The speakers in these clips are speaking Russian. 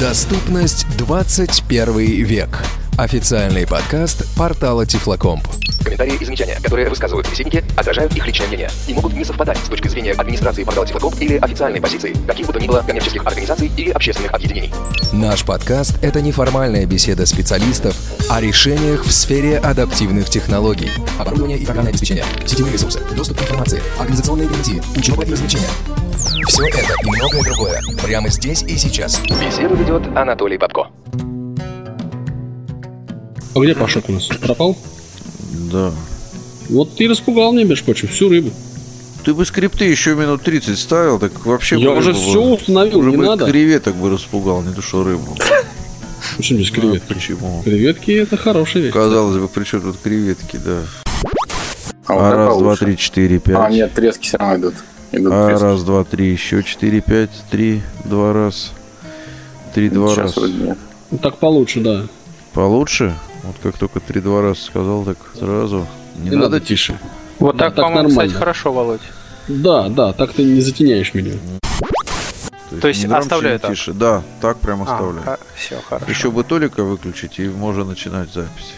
Доступность 21 век. Официальный подкаст портала Тифлокомп. Комментарии и замечания, которые высказывают собеседники, отражают их личное мнение и могут не совпадать с точки зрения администрации портала Тифлокомп или официальной позиции каких бы то ни было коммерческих организаций или общественных объединений. Наш подкаст – это неформальная беседа специалистов о решениях в сфере адаптивных технологий. Оборудование и программное обеспечение, сетевые ресурсы, доступ к информации, организационные гарантии, учеба и развлечения. Все это и многое другое прямо здесь и сейчас. Беседу ведет Анатолий Бабко. А где Пашок у нас? Пропал? Да. Вот ты распугал мне, между прочим, всю рыбу. Ты бы скрипты еще минут 30 ставил, так вообще Я бы уже рыбу все бы- установил, уже не бы надо. креветок бы распугал, не то что рыбу. Почему здесь креветки? А, почему? Креветки это хорошая вещь. Казалось бы, при чем тут креветки, да. А, А раз, два, три, четыре, А, пять. нет, трески все равно идут. А раз, два, три, еще четыре, пять, три, два раз. Три, два Сейчас раз. вроде Так получше, да. Получше? Вот как только три, два раз сказал, так сразу. Не, Не надо надо тише. Вот Да, так, так по-моему, нормально. кстати, хорошо, Володь. Да, да, так ты не затеняешь меня. То есть не громче, оставляю так? тише. Да, так прям А, оставляю. все, хорошо. Еще бы Толика выключить, и можно начинать запись.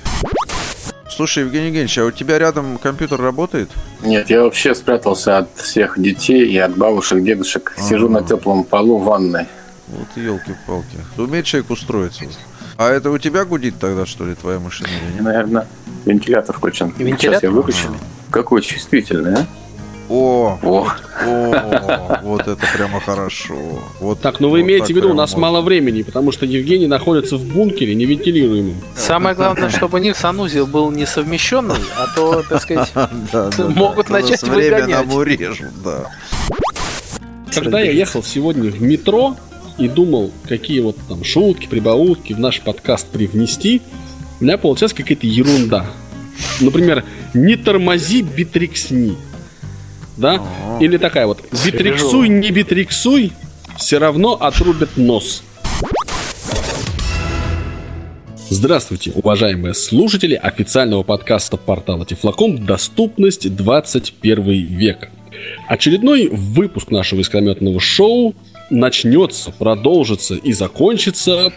Слушай, Евгений Евгеньевич, а у тебя рядом компьютер работает? Нет, я вообще спрятался от всех детей и от бабушек, дедушек. Сижу на теплом полу в ванной. Вот елки-палки. Умеет человек устроиться. А это у тебя гудит тогда, что ли, твоя машина? Наверное, вентилятор включен. Вентилятор? Сейчас я выключу. Какой чувствительный, а? О, О, о, вот это прямо хорошо. Вот, Так, ну вы вот имеете в виду, у нас можно. мало времени, потому что Евгений находится в бункере невентилируемом. Самое главное, чтобы них санузел был несовмещенный, а то, так сказать, Да, да, да. могут У нас начать время выгонять. нам урежут, да. Когда я ехал сегодня в метро и думал, какие вот там шутки, прибаутки в наш подкаст привнести, у меня получилась какая-то ерунда. Например, не тормози, битриксни. Да? Или такая вот, битриксуй, не битриксуй, все равно отрубят нос. Здравствуйте, уважаемые слушатели официального подкаста портала Тифлоком «Доступность 21 век». Очередной выпуск нашего искрометного шоу начнется, продолжится и закончится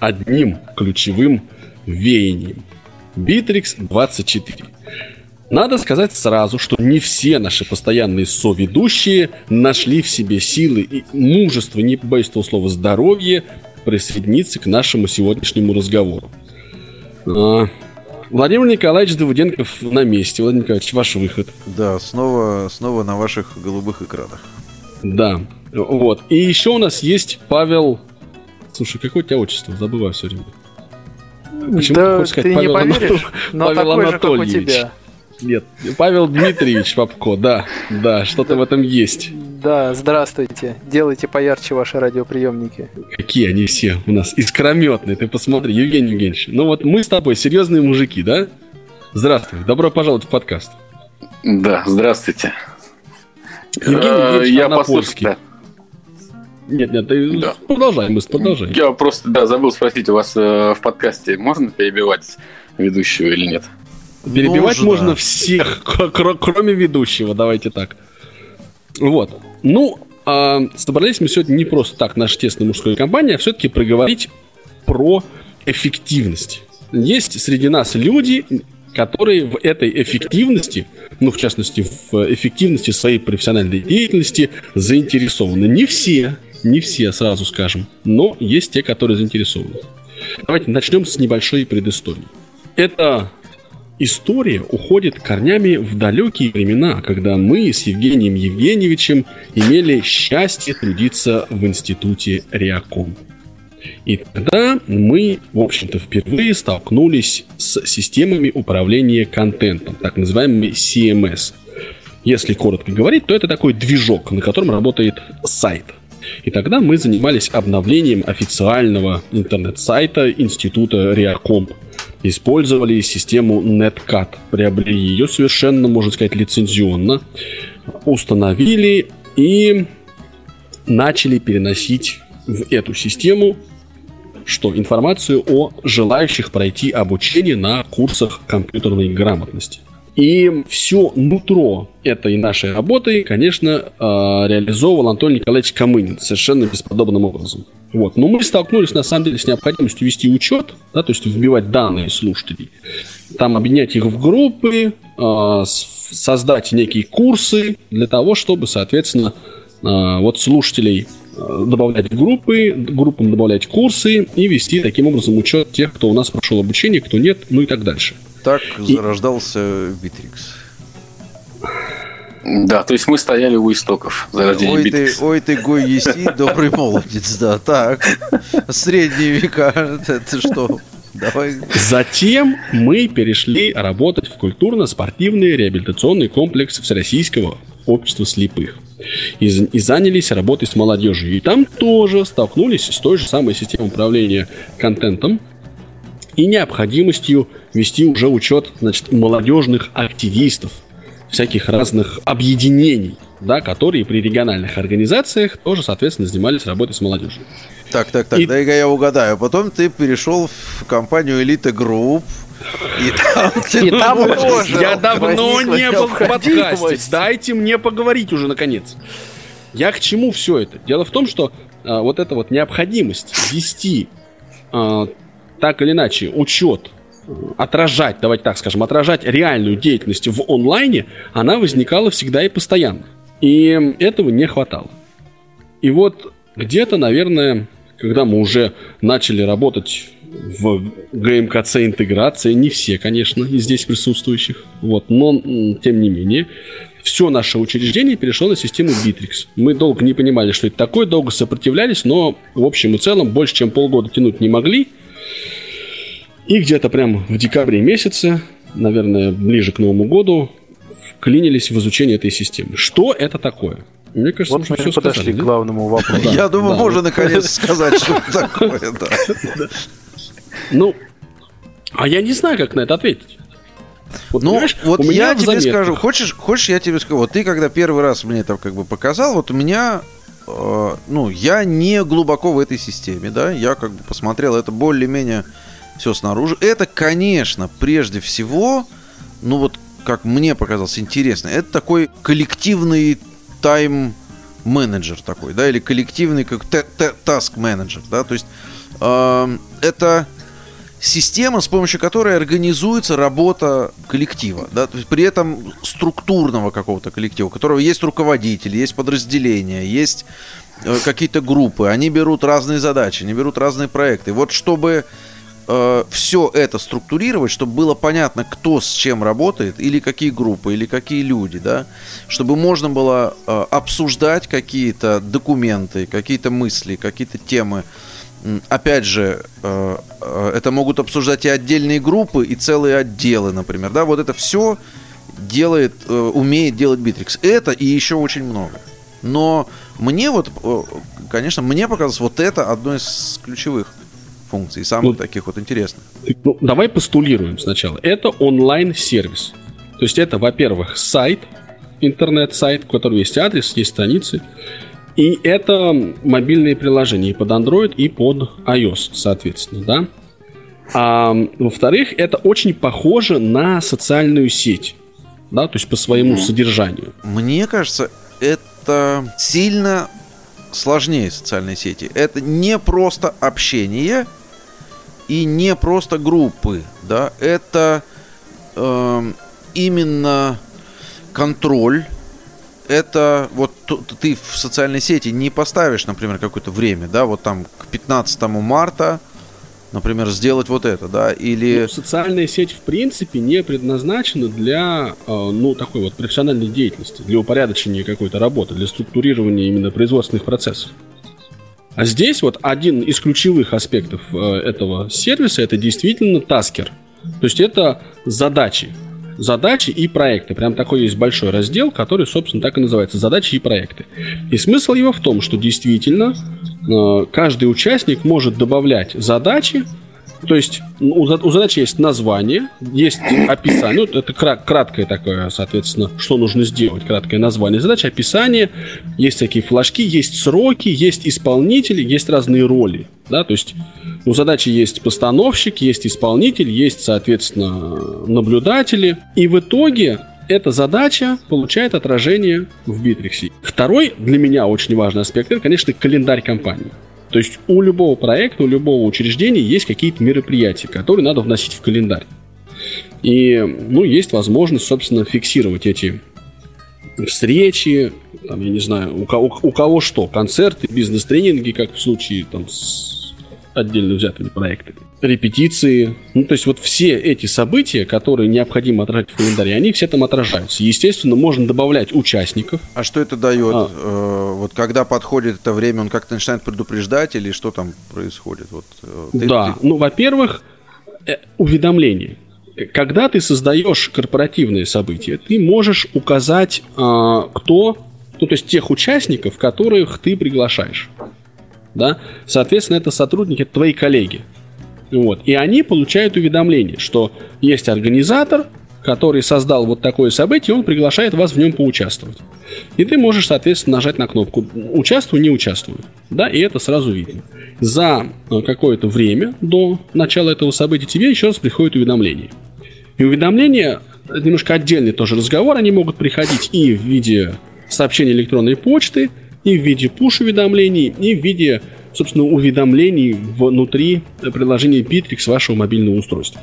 одним ключевым веянием. Bittrex 24. Надо сказать сразу, что не все наши постоянные соведущие нашли в себе силы и мужество, не побоюсь этого слова, здоровье присоединиться к нашему сегодняшнему разговору. А, Владимир Николаевич Давыденков на месте. Владимир Николаевич, ваш выход. Да, снова, снова на ваших голубых экранах. Да, вот. И еще у нас есть Павел... Слушай, какое у тебя отчество? Забываю все время. Почему да хочешь сказать ты не Павел поверишь, но Павел такой же, как у Анатольевич. тебя. Нет, Павел Дмитриевич Попко, да, да, что-то в этом есть. Да, здравствуйте. Делайте поярче ваши радиоприемники. Какие они все у нас искрометные, ты посмотри, Евгений Евгеньевич. Ну вот мы с тобой серьезные мужики, да? Здравствуй, добро пожаловать в подкаст. да, здравствуйте. Евгений Э, Евгеньевич Я послушал, Нет, нет, ты Да. продолжай, мы продолжай. Я просто, да, забыл спросить, у вас э, в подкасте можно перебивать ведущего или нет? Перебивать Нужно. можно всех, кр- кроме ведущего, давайте так. Вот. Ну, а, собрались мы сегодня не просто так, наша тесная мужская компания, а все-таки проговорить про эффективность. Есть среди нас люди, которые в этой эффективности, ну, в частности, в эффективности своей профессиональной деятельности заинтересованы. Не все, не все, сразу скажем, но есть те, которые заинтересованы. Давайте начнем с небольшой предыстории. Это история уходит корнями в далекие времена, когда мы с Евгением Евгеньевичем имели счастье трудиться в институте Реаком. И тогда мы, в общем-то, впервые столкнулись с системами управления контентом, так называемыми CMS. Если коротко говорить, то это такой движок, на котором работает сайт. И тогда мы занимались обновлением официального интернет-сайта Института Реакомп. Использовали систему Netcat, приобрели ее совершенно, можно сказать, лицензионно, установили и начали переносить в эту систему что информацию о желающих пройти обучение на курсах компьютерной грамотности. И все нутро этой нашей работы, конечно, э, реализовывал Антон Николаевич Камынин совершенно бесподобным образом. Вот. Но мы столкнулись, на самом деле, с необходимостью вести учет, да, то есть вбивать данные слушателей, там объединять их в группы, э, создать некие курсы для того, чтобы, соответственно, э, вот слушателей добавлять в группы, группам добавлять курсы и вести таким образом учет тех, кто у нас прошел обучение, кто нет, ну и так дальше. Так и... зарождался Bitrix. Да, то есть мы стояли у истоков зарождения ой ты, ой ты, гой еси, добрый молодец, да, так. Средние века, это что? Давай. Затем мы перешли работать в культурно-спортивный реабилитационный комплекс Всероссийского общества слепых. И, и занялись работой с молодежью. И там тоже столкнулись с той же самой системой управления контентом и необходимостью вести уже учет значит, молодежных активистов, всяких разных объединений, да, которые при региональных организациях тоже, соответственно, занимались работой с молодежью. Так, так, так, и... дай-ка я угадаю. Потом ты перешел в компанию Элита Групп, и там, и там тоже Я давно не был в подкасте. Дайте мне поговорить уже, наконец. Я к чему все это? Дело в том, что а, вот эта вот необходимость вести а, так или иначе учет отражать, давайте так скажем, отражать реальную деятельность в онлайне, она возникала всегда и постоянно. И этого не хватало. И вот где-то, наверное, когда мы уже начали работать в ГМКЦ интеграции, не все, конечно, из здесь присутствующих, вот, но тем не менее, все наше учреждение перешло на систему Bittrex. Мы долго не понимали, что это такое, долго сопротивлялись, но в общем и целом больше, чем полгода тянуть не могли. И где-то прям в декабре месяце, наверное, ближе к Новому году, вклинились в изучение этой системы. Что это такое? Мне кажется, вот мы все подошли сказали, к главному вопросу. Я думаю, можно наконец сказать, что это такое. Ну, а я не знаю, как на это ответить. Вот, ну, вот я тебе скажу, хочешь, хочешь, я тебе скажу, вот ты когда первый раз мне это как бы показал, вот у меня, э, ну, я не глубоко в этой системе, да, я как бы посмотрел это более-менее все снаружи. Это, конечно, прежде всего, ну вот как мне показалось интересно, это такой коллективный тайм-менеджер такой, да, или коллективный как таск-менеджер, да, то есть э, это система, с помощью которой организуется работа коллектива, да, то есть при этом структурного какого-то коллектива, у которого есть руководитель, есть подразделения, есть э, какие-то группы, они берут разные задачи, они берут разные проекты. Вот чтобы э, все это структурировать, чтобы было понятно, кто с чем работает, или какие группы, или какие люди, да, чтобы можно было э, обсуждать какие-то документы, какие-то мысли, какие-то темы. Опять же, э, э, это могут обсуждать и отдельные группы, и целые отделы, например, да, вот это все делает, э, умеет делать Bittrex. Это и еще очень много. Но мне вот, э, конечно, мне показалось вот это одно из ключевых функций, самых ну, таких вот интересных. Ну, давай постулируем сначала. Это онлайн-сервис. То есть это, во-первых, сайт, интернет-сайт, у которого есть адрес, есть страницы. И это мобильные приложения и под Android, и под iOS, соответственно, да. А во-вторых, это очень похоже на социальную сеть, да, то есть по своему содержанию. Мне кажется, это сильно сложнее социальной сети. Это не просто общение и не просто группы, да, это э, именно контроль. Это вот ты в социальной сети не поставишь, например, какое-то время, да, вот там к 15 марта, например, сделать вот это, да, или... Ну, социальная сеть, в принципе, не предназначена для, э, ну, такой вот профессиональной деятельности, для упорядочения какой-то работы, для структурирования именно производственных процессов. А здесь вот один из ключевых аспектов э, этого сервиса это действительно таскер. То есть это задачи. Задачи и проекты. Прям такой есть большой раздел, который, собственно, так и называется. Задачи и проекты. И смысл его в том, что действительно э, каждый участник может добавлять задачи, то есть у, у задачи есть название, есть описание, ну, это краткое такое, соответственно, что нужно сделать, краткое название задачи, описание, есть всякие флажки, есть сроки, есть исполнители, есть разные роли, да, то есть У задачи есть постановщик, есть исполнитель, есть, соответственно, наблюдатели. И в итоге эта задача получает отражение в Битриксе. Второй для меня очень важный аспект это, конечно, календарь компании. То есть у любого проекта, у любого учреждения есть какие-то мероприятия, которые надо вносить в календарь. И, ну, есть возможность, собственно, фиксировать эти встречи, там, я не знаю, у кого, у кого что, концерты, бизнес-тренинги, как в случае там, с отдельно взятыми проектами, репетиции. Ну, то есть вот все эти события, которые необходимо отражать в календаре, они все там отражаются. Естественно, можно добавлять участников. А что это дает? А. Э, вот когда подходит это время, он как-то начинает предупреждать или что там происходит? Вот, э, ты, да, ты... ну, во-первых, э, уведомление когда ты создаешь корпоративные события, ты можешь указать, а, кто, ну, то есть тех участников, которых ты приглашаешь. Да? Соответственно, это сотрудники, это твои коллеги. Вот. И они получают уведомление, что есть организатор, который создал вот такое событие, он приглашает вас в нем поучаствовать. И ты можешь, соответственно, нажать на кнопку «Участвую, не участвую». Да, и это сразу видно. За э, какое-то время до начала этого события тебе еще раз приходит уведомление. И уведомления, немножко отдельный тоже разговор, они могут приходить и в виде сообщений электронной почты, и в виде push-уведомлений, и в виде, собственно, уведомлений внутри приложения Bittrex вашего мобильного устройства.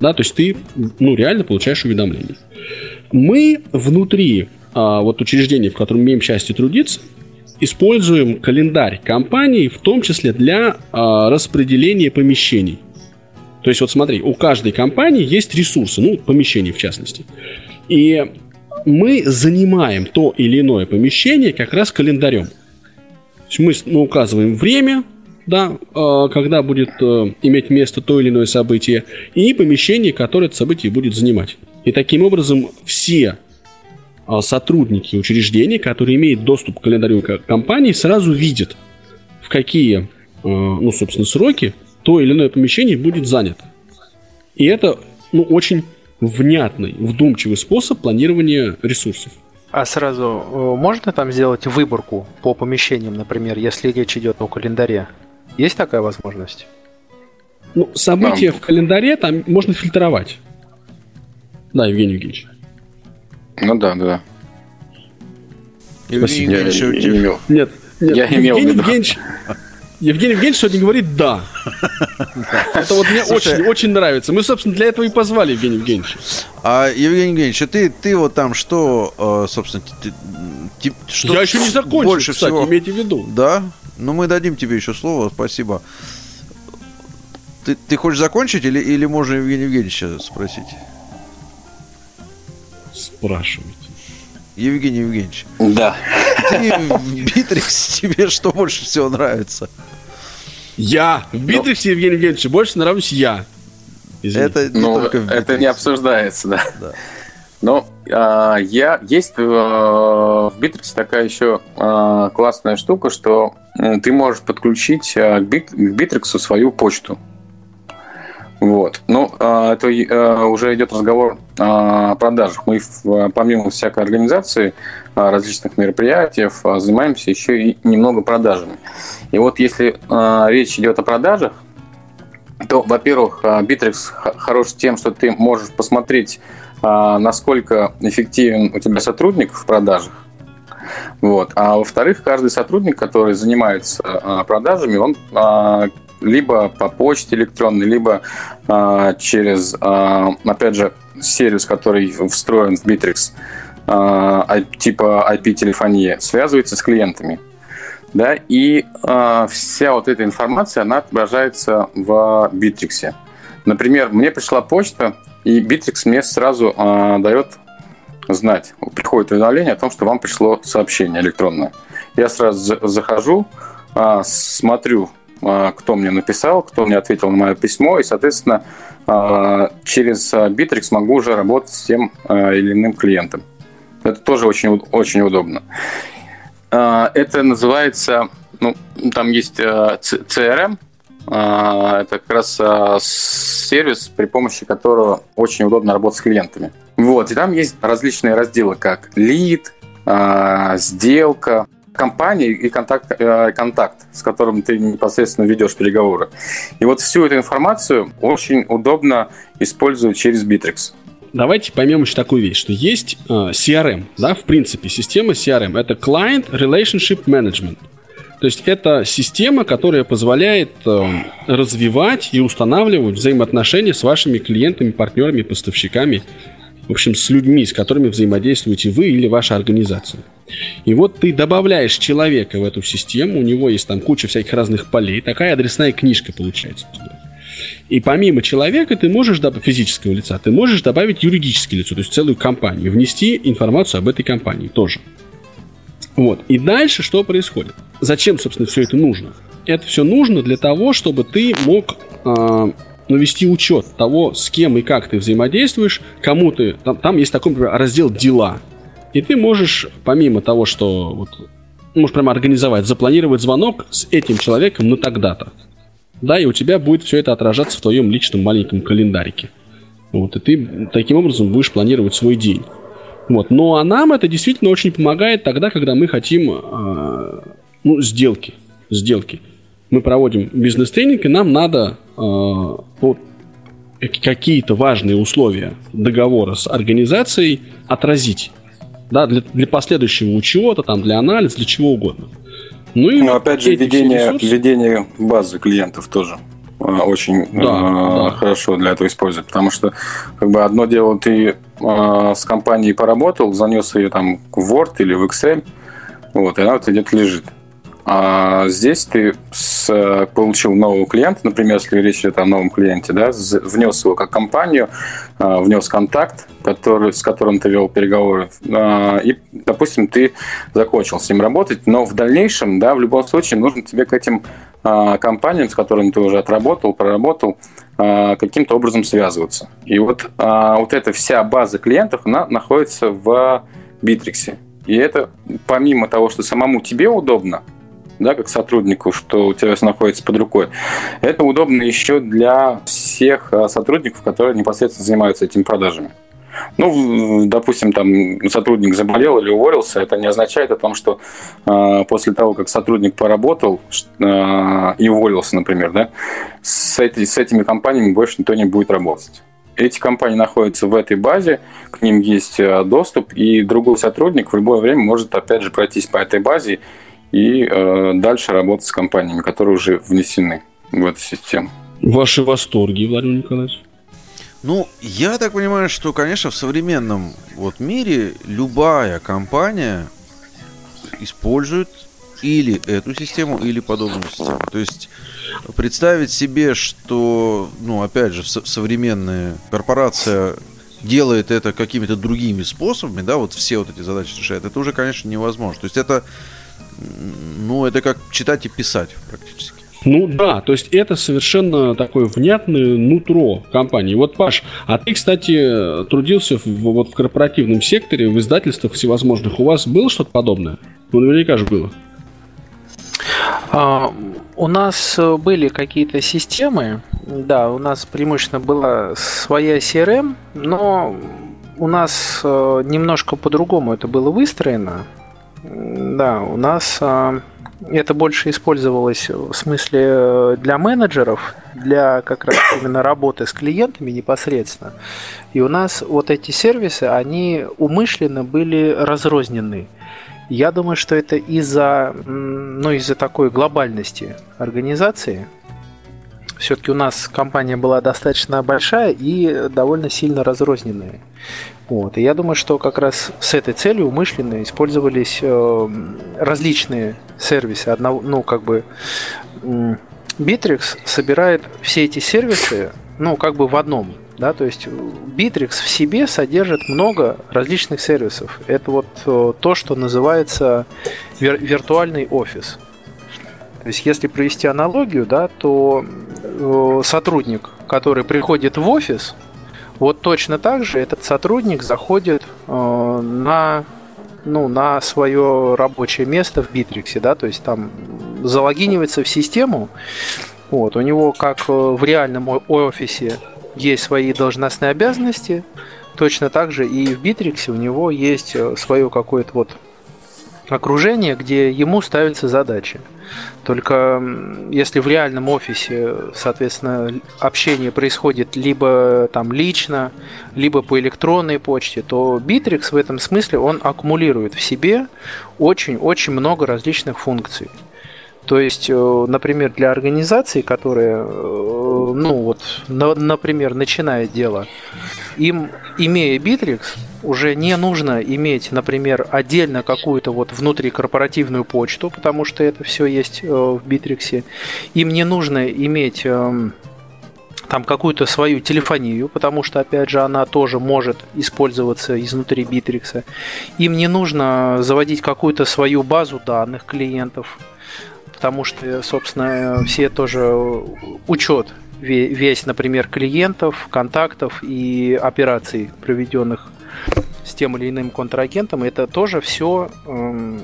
Да, то есть ты, ну, реально получаешь уведомления. Мы внутри а, вот учреждения, в котором имеем счастье трудиться, используем календарь компании, в том числе для а, распределения помещений. То есть вот смотри, у каждой компании есть ресурсы, ну, помещения в частности. И мы занимаем то или иное помещение как раз календарем. То есть мы, мы указываем время, да, а, когда будет э, иметь место то или иное событие, и помещение, которое это событие будет занимать. И таким образом все а, сотрудники учреждения, которые имеют доступ к календарю компании, сразу видят, в какие, а, ну, собственно, сроки то или иное помещение будет занято. И это ну, очень внятный, вдумчивый способ планирования ресурсов. А сразу э, можно там сделать выборку по помещениям, например, если речь идет о календаре? Есть такая возможность? Ну, события Нам... в календаре там можно фильтровать. Да, Евгений Евгеньевич. Ну да, да. Спасибо. Я, я, я, я, нет, нет, я имел Евгений Евгеньевич, Евгений Евгеньевич сегодня говорит «да». Это вот мне очень, очень нравится. Мы, собственно, для этого и позвали Евгения Евгеньевича. А, Евгений Евгеньевич, а ты, ты вот там что, э, собственно, ты, что Я еще не закончил, больше кстати, всего... имейте в виду. Да? Ну, мы дадим тебе еще слово, спасибо. Ты, ты хочешь закончить или, или можно Евгения Евгеньевича спросить? Спрашивайте. Евгений Евгеньевич. Да. Ты в Битрикс тебе что больше всего нравится? Я. В Битриксе, Евгений Евгеньевич, больше нравлюсь я. Извините. Это не ну, только в Это не обсуждается, да. да. Но а, я есть э, в Битриксе такая еще а, классная штука, что ты можешь подключить а, к Битриксу свою почту. Вот. Ну, а, это а, уже идет разговор о продажах. Мы, помимо всякой организации различных мероприятий, занимаемся еще и немного продажами. И вот если речь идет о продажах, то, во-первых, Bittrex хорош тем, что ты можешь посмотреть, насколько эффективен у тебя сотрудник в продажах. Вот. А во-вторых, каждый сотрудник, который занимается продажами, он либо по почте электронной, либо через, опять же, сервис, который встроен в Bittrex, типа IP-телефония, связывается с клиентами. Да, и а, вся вот эта информация, она отображается в Bittrex. Например, мне пришла почта, и Bittrex мне сразу а, дает знать, приходит уведомление о том, что вам пришло сообщение электронное. Я сразу захожу, а, смотрю а, кто мне написал, кто мне ответил на мое письмо, и, соответственно, а, через Bittrex могу уже работать с тем а, или иным клиентом. Это тоже очень, очень удобно. Это называется, ну, там есть CRM, это как раз сервис, при помощи которого очень удобно работать с клиентами. Вот, и там есть различные разделы, как лид, сделка, компания и контакт, э, контакт, с которым ты непосредственно ведешь переговоры. И вот всю эту информацию очень удобно использовать через Bittrex. Давайте поймем еще такую вещь, что есть э, CRM, да, в принципе, система CRM. Это Client Relationship Management. То есть это система, которая позволяет э, развивать и устанавливать взаимоотношения с вашими клиентами, партнерами, поставщиками, в общем, с людьми, с которыми взаимодействуете вы или ваша организация. И вот ты добавляешь человека в эту систему, у него есть там куча всяких разных полей, такая адресная книжка получается. И помимо человека ты можешь добавить физического лица, ты можешь добавить юридическое лицо, то есть целую компанию, внести информацию об этой компании тоже. Вот. И дальше что происходит? Зачем, собственно, все это нужно? Это все нужно для того, чтобы ты мог э, навести учет того, с кем и как ты взаимодействуешь, кому ты... Там, там есть такой например, раздел «Дела». И ты можешь, помимо того, что вот, можешь прямо организовать, запланировать звонок с этим человеком на тогда-то. Да, и у тебя будет все это отражаться в твоем личном маленьком календарике. Вот, и ты таким образом будешь планировать свой день. Вот. Ну а нам это действительно очень помогает тогда, когда мы хотим э, ну, сделки. Сделки. Мы проводим бизнес-тренинг, и нам надо э, вот, какие-то важные условия договора с организацией отразить. Да, для, для последующего учета, там, для анализа, для чего угодно. Ну, и Но опять же, введение, введение базы клиентов тоже очень да, э, да. хорошо для этого использовать. Потому что как бы одно дело, ты э, с компанией поработал, занес ее там в Word или в Excel, вот, и она вот где-то лежит. А здесь ты с, получил нового клиента, например, если речь идет о новом клиенте, да, внес его как компанию, э, внес контакт, который, с которым ты вел переговоры, э, и, допустим, ты закончил с ним работать, но в дальнейшем, да, в любом случае нужно тебе к этим а, компаниям, с которыми ты уже отработал, проработал, а, каким-то образом связываться. И вот, а, вот эта вся база клиентов, она находится в Битриксе. И это помимо того, что самому тебе удобно, да, как сотруднику, что у тебя находится под рукой, это удобно еще для всех сотрудников, которые непосредственно занимаются этими продажами. Ну, допустим, там сотрудник заболел или уволился, это не означает о том, что э, после того, как сотрудник поработал э, и уволился, например, да, с, эти, с этими компаниями больше никто не будет работать. Эти компании находятся в этой базе, к ним есть э, доступ, и другой сотрудник в любое время может, опять же, пройтись по этой базе и э, дальше работать с компаниями, которые уже внесены в эту систему. Ваши восторги, Владимир Николаевич? Ну, я так понимаю, что, конечно, в современном вот мире любая компания использует или эту систему, или подобную систему. То есть представить себе, что, ну, опять же, современная корпорация делает это какими-то другими способами, да, вот все вот эти задачи решает, это уже, конечно, невозможно. То есть это, ну, это как читать и писать практически. Ну да, то есть это совершенно такое внятное нутро компании. Вот, Паш, а ты, кстати, трудился в, вот в корпоративном секторе, в издательствах всевозможных. У вас было что-то подобное? Ну, наверняка же было. А, у нас были какие-то системы, да, у нас преимущественно была своя CRM, но у нас э, немножко по-другому это было выстроено. Да, у нас а, это больше использовалось в смысле э, для менеджеров, для как раз именно работы с клиентами непосредственно. И у нас вот эти сервисы, они умышленно были разрознены. Я думаю, что это из-за ну, из такой глобальности организации. Все-таки у нас компания была достаточно большая и довольно сильно разрозненная. Вот. И я думаю, что как раз с этой целью умышленно использовались э, различные сервисы. Одного, ну, как бы Bittrex собирает все эти сервисы, ну, как бы в одном. Да, то есть Bittrex в себе содержит много различных сервисов. Это вот э, то, что называется вир- виртуальный офис. То есть, если провести аналогию, да, то э, сотрудник, который приходит в офис, вот точно так же этот сотрудник заходит э, на ну, на свое рабочее место в Битриксе, да, то есть там залогинивается в систему, вот, у него, как э, в реальном офисе, есть свои должностные обязанности, точно так же и в Битриксе у него есть э, свое какое-то вот окружение, где ему ставятся задачи. Только если в реальном офисе, соответственно, общение происходит либо там лично, либо по электронной почте, то Bittrex в этом смысле он аккумулирует в себе очень-очень много различных функций. То есть, э, например, для организации, которая, э, ну вот, например, начинает дело, им, имея Bittrex, уже не нужно иметь, например, отдельно какую-то вот внутрикорпоративную почту, потому что это все есть э, в Bittrex. Им не нужно иметь эм, там какую-то свою телефонию, потому что, опять же, она тоже может использоваться изнутри Bittrex. Им не нужно заводить какую-то свою базу данных клиентов, потому что, собственно, все тоже учет весь, например, клиентов, контактов и операций, проведенных с тем или иным контрагентом, это тоже все эм,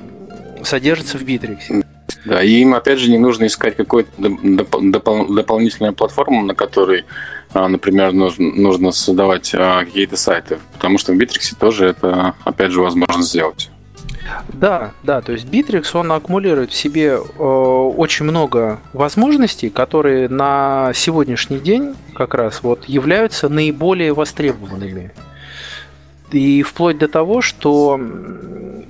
содержится в Bittrex. Да, и им, опять же, не нужно искать какую-то допол- дополнительную платформу, на которой, а, например, нужно, создавать а, какие-то сайты, потому что в Bittrex тоже это, опять же, возможно сделать. Да, да, то есть Bittrex, он аккумулирует в себе э, очень много возможностей, которые на сегодняшний день как раз вот являются наиболее востребованными. И вплоть до того, что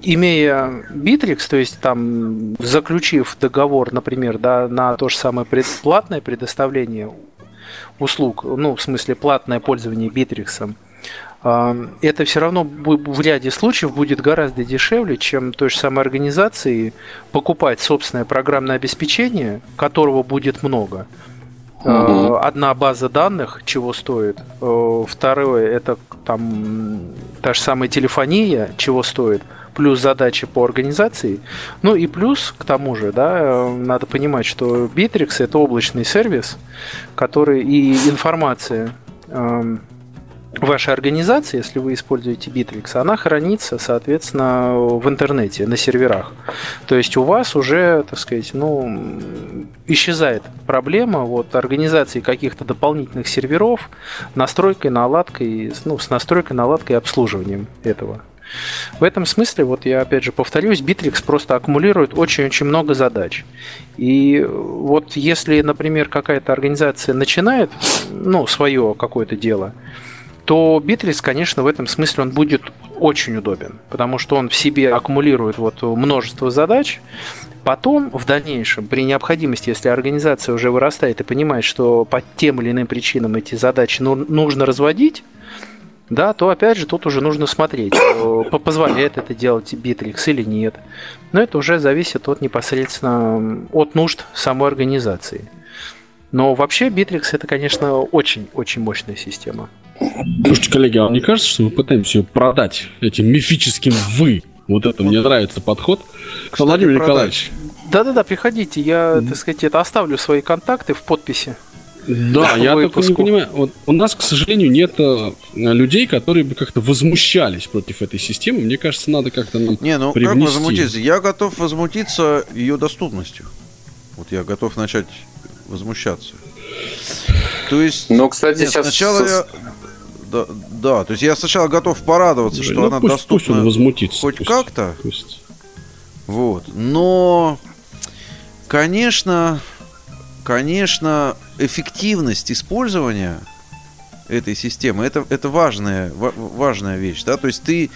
имея Bittrex, то есть там заключив договор, например, да, на то же самое платное предоставление услуг, ну, в смысле платное пользование Bittrex, это все равно в ряде случаев будет гораздо дешевле, чем той же самой организации покупать собственное программное обеспечение, которого будет много. Угу. Одна база данных, чего стоит. Э, второе, это там та же самая телефония, чего стоит. Плюс задачи по организации. Ну и плюс, к тому же, да, э, надо понимать, что Bittrex это облачный сервис, который и информация эм, вашей организации, если вы используете Bittrex, она хранится, соответственно, в интернете, на серверах. То есть у вас уже, так сказать, ну, исчезает проблема вот, организации каких-то дополнительных серверов, настройкой, наладкой, ну, с настройкой, наладкой и обслуживанием этого. В этом смысле, вот я опять же повторюсь, Bittrex просто аккумулирует очень-очень много задач. И вот если, например, какая-то организация начинает, ну, свое какое-то дело, то Bittrex, конечно, в этом смысле он будет очень удобен, потому что он в себе аккумулирует вот множество задач. Потом, в дальнейшем, при необходимости, если организация уже вырастает и понимает, что по тем или иным причинам эти задачи нужно разводить, да, то опять же тут уже нужно смотреть, э, позволяет это делать Bittrex или нет. Но это уже зависит от непосредственно от нужд самой организации. Но вообще Bittrex это, конечно, очень-очень мощная система. Слушайте, коллеги, а вам не кажется, что мы пытаемся ее продать этим мифическим «вы»? Вот это мне нравится подход. Кстати, Владимир Николаевич. Да-да-да, приходите. Я, так сказать, это оставлю свои контакты в подписи. Да, я только не понимаю. Вот у нас, к сожалению, нет э, людей, которые бы как-то возмущались против этой системы. Мне кажется, надо как-то нам Не, ну привнести. как возмутиться? Я готов возмутиться ее доступностью. Вот я готов начать возмущаться. То есть, ну, кстати, нет, сейчас сначала я да, да, то есть я сначала готов порадоваться, да, что ну, она пусть, доступна пусть он возмутится, хоть пусть, как-то. Пусть. Вот. Но, конечно, конечно, эффективность использования этой системы это, это важная, важная вещь. Да? То есть ты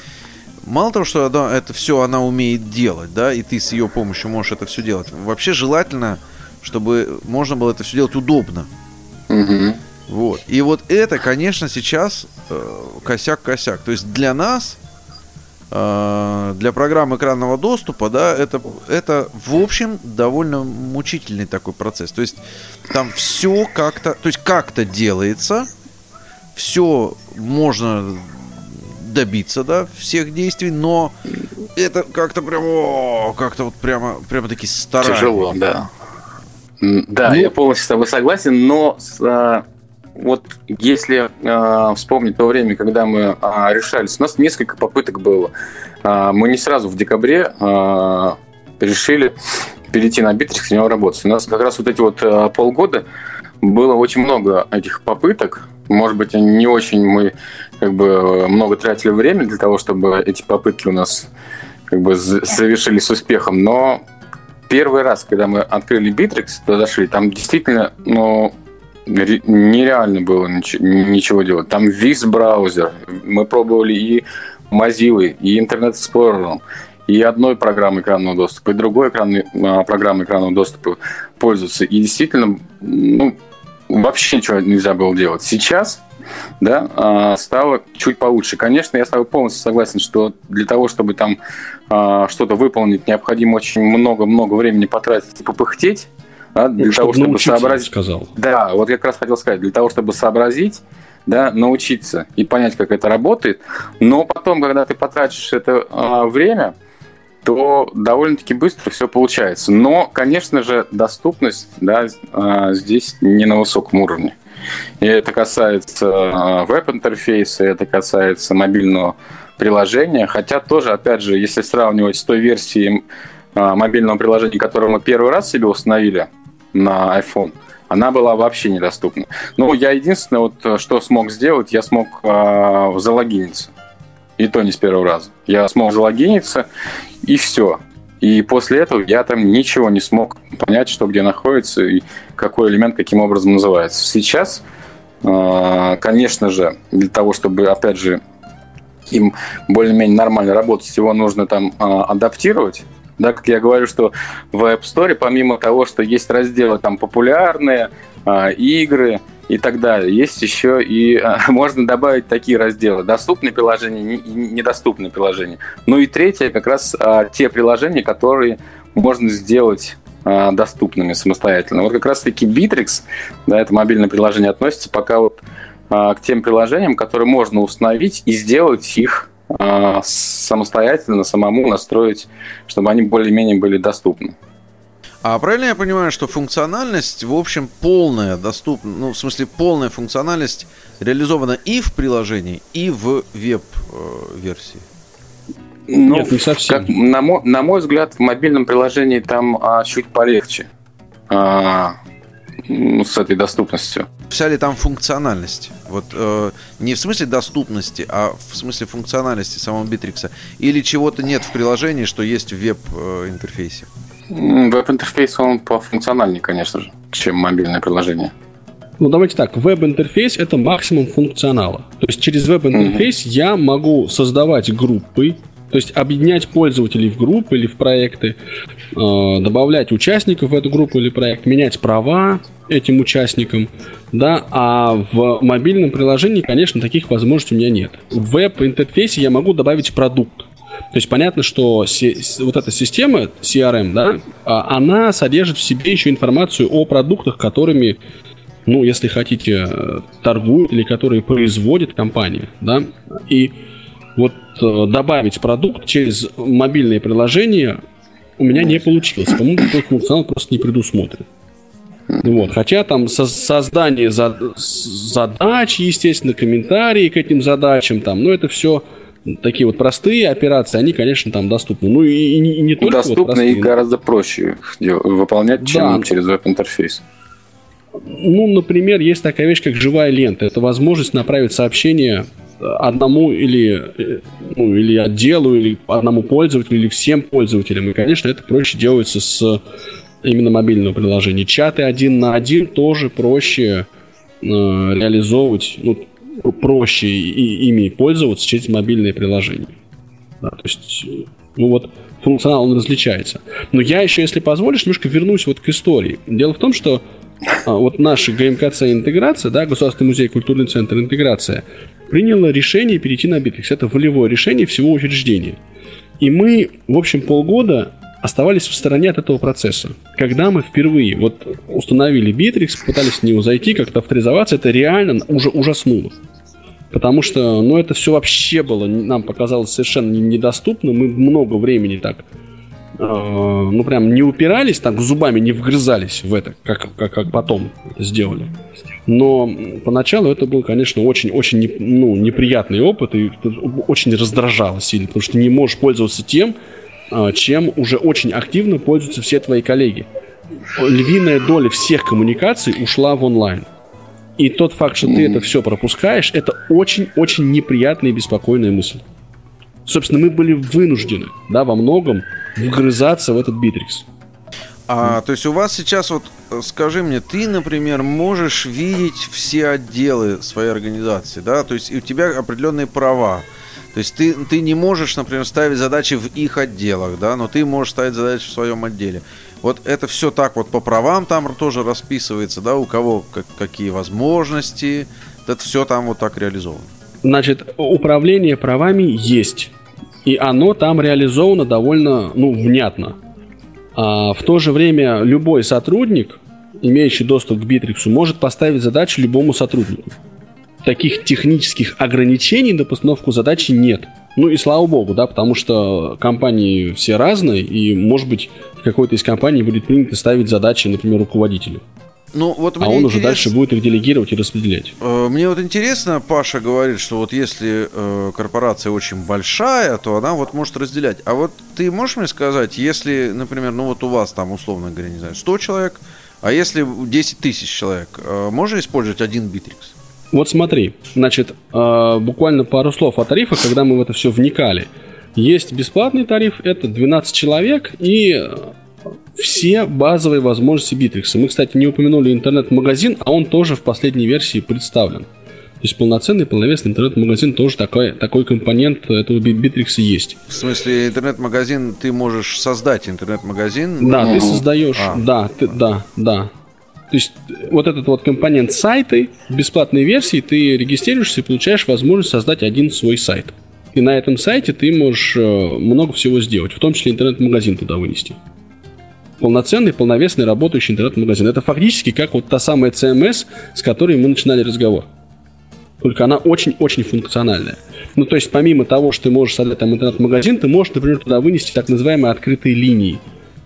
мало того, что она, это все она умеет делать, да, и ты с ее помощью можешь это все делать. Вообще желательно, чтобы можно было это все делать удобно. Угу. Вот. И вот это, конечно, сейчас э, косяк-косяк. То есть для нас, э, для программ экранного доступа, да, это, это, в общем, довольно мучительный такой процесс. То есть там все как-то, то есть как-то делается, все можно добиться, да, всех действий, но это как-то прямо, как-то вот прямо, прямо такие старания. Тяжело, да. Да, ну, я полностью с тобой согласен, но а, вот если э, вспомнить то время, когда мы э, решались, у нас несколько попыток было. Э, мы не сразу в декабре э, решили перейти на Bittrex и в него работать. У нас как раз вот эти вот э, полгода было очень много этих попыток. Может быть, не очень мы как бы много тратили времени для того, чтобы эти попытки у нас как бы завершили с успехом, но первый раз, когда мы открыли Bittrex, туда зашли, там действительно, ну, нереально было ничего, делать. Там весь браузер. Мы пробовали и Mozilla, и Internet Explorer, и одной программы экранного доступа, и другой экран, а, программы экранного доступа пользоваться. И действительно, ну, вообще ничего нельзя было делать. Сейчас да, а, стало чуть получше. Конечно, я с тобой полностью согласен, что для того, чтобы там а, что-то выполнить, необходимо очень много-много времени потратить и попыхтеть, да, для ну, того, чтобы сообразить. Сказал. Да, вот как раз хотел сказать, для того, чтобы сообразить, да, научиться и понять, как это работает. Но потом, когда ты потратишь это а, время, то довольно-таки быстро все получается. Но, конечно же, доступность да, здесь не на высоком уровне. И это касается а, веб-интерфейса, это касается мобильного приложения. Хотя тоже, опять же, если сравнивать с той версией а, мобильного приложения, которое мы первый раз себе установили на iPhone, она была вообще недоступна. Ну, я единственное, вот, что смог сделать, я смог э, залогиниться. И то не с первого раза. Я смог залогиниться, и все. И после этого я там ничего не смог понять, что где находится и какой элемент каким образом называется. Сейчас, а, конечно же, для того, чтобы, опять же, им более-менее нормально работать, его нужно там а, адаптировать. Да, как я говорю, что в App Store, помимо того, что есть разделы там популярные, а, игры, и так далее. Есть еще и а, можно добавить такие разделы: доступные приложения и недоступные приложения. Ну и третье, как раз а, те приложения, которые можно сделать доступными самостоятельно. Вот как раз-таки Bittrex, да, это мобильное приложение, относится пока вот к тем приложениям, которые можно установить и сделать их самостоятельно, самому настроить, чтобы они более-менее были доступны. А правильно я понимаю, что функциональность, в общем, полная, доступна, ну, в смысле, полная функциональность реализована и в приложении, и в веб-версии? Ну, Нет, не совсем. Как, на, мой, на мой взгляд, в мобильном приложении там а, чуть полегче а, ну, с этой доступностью. Вся ли там функциональность? Вот э, не в смысле доступности, а в смысле функциональности самого Битрикса? Или чего-то нет в приложении, что есть в веб-интерфейсе? Веб-интерфейс, он пофункциональнее, конечно же, чем мобильное приложение. Ну, давайте так, веб-интерфейс — это максимум функционала. То есть через веб-интерфейс mm-hmm. я могу создавать группы, то есть объединять пользователей в группы или в проекты, э, добавлять участников в эту группу или проект, менять права этим участникам, да, а в мобильном приложении, конечно, таких возможностей у меня нет. В веб-интерфейсе я могу добавить продукт. То есть понятно, что вот эта система CRM, да, а, она содержит в себе еще информацию о продуктах, которыми, ну, если хотите, э, торгуют или которые производит компания, да, и вот добавить продукт через мобильное приложение у меня не получилось. По-моему, такой функционал просто не предусмотрен. Вот. Хотя там со создание за задач, естественно, комментарии к этим задачам, там, но это все такие вот простые операции, они, конечно, там доступны. Ну и, и, не только доступны вот простые, и гораздо проще выполнять, чем да. через веб-интерфейс. Ну, например, есть такая вещь, как живая лента. Это возможность направить сообщение одному или, э, ну, или отделу, или одному пользователю, или всем пользователям. И, конечно, это проще делается с именно мобильного приложения. Чаты один на один тоже проще э, реализовывать. Ну, проще и, ими пользоваться через мобильные приложения. Да, то есть, ну вот, функционал он различается. Но я еще, если позволишь, немножко вернусь вот к истории. Дело в том, что а, вот наша ГМКЦ интеграция, да, Государственный музей культурный центр интеграция, приняла решение перейти на Bittrex. Это волевое решение всего учреждения. И мы, в общем, полгода оставались в стороне от этого процесса. Когда мы впервые вот установили Bittrex, пытались в него зайти, как-то авторизоваться, это реально уже ужаснуло. Потому что, ну, это все вообще было, нам показалось совершенно недоступно. Мы много времени так, э, ну, прям не упирались, так зубами не вгрызались в это, как, как, как потом сделали. Но поначалу это был, конечно, очень-очень ну, неприятный опыт и очень раздражало сильно, потому что ты не можешь пользоваться тем, э, чем уже очень активно пользуются все твои коллеги. Львиная доля всех коммуникаций ушла в онлайн. И тот факт, что ты это все пропускаешь, это очень-очень неприятная и беспокойная мысль. Собственно, мы были вынуждены, да, во многом вгрызаться в этот битрикс. А, то есть у вас сейчас вот, э, скажи мне, ты, например, можешь видеть все отделы своей организации, да, то есть у тебя определенные права. То есть ты, ты не можешь, например, ставить задачи в их отделах, да, но ты можешь ставить задачи в своем отделе. Вот это все так вот по правам там тоже расписывается, да, у кого как, какие возможности, это все там вот так реализовано. Значит, управление правами есть. И оно там реализовано довольно, ну, внятно. А в то же время любой сотрудник, имеющий доступ к Битриксу, может поставить задачу любому сотруднику. Таких технических ограничений на постановку задачи нет. Ну и слава богу, да, потому что компании все разные, и, может быть, в какой-то из компаний будет принято ставить задачи, например, руководителю. Ну, вот а он уже дальше будет их делегировать и распределять. Э, мне вот интересно, Паша говорит, что вот если э, корпорация очень большая, то она вот может разделять. А вот ты можешь мне сказать, если, например, ну вот у вас там, условно говоря, не знаю, 100 человек, а если 10 тысяч человек, э, можно использовать один битрикс? Вот смотри, значит, буквально пару слов о тарифах, когда мы в это все вникали. Есть бесплатный тариф, это 12 человек, и все базовые возможности Bittrex. Мы, кстати, не упомянули интернет-магазин, а он тоже в последней версии представлен. То есть полноценный, полновесный интернет-магазин тоже такой, такой компонент этого Bittrex есть. В смысле, интернет-магазин, ты можешь создать интернет-магазин? Да, ты создаешь, а. да, ты, да, да. То есть вот этот вот компонент сайты в бесплатной версии ты регистрируешься и получаешь возможность создать один свой сайт. И на этом сайте ты можешь э, много всего сделать, в том числе интернет-магазин туда вынести полноценный, полновесный, работающий интернет-магазин. Это фактически как вот та самая CMS, с которой мы начинали разговор. Только она очень-очень функциональная. Ну, то есть, помимо того, что ты можешь создать там интернет-магазин, ты можешь, например, туда вынести так называемые открытые линии.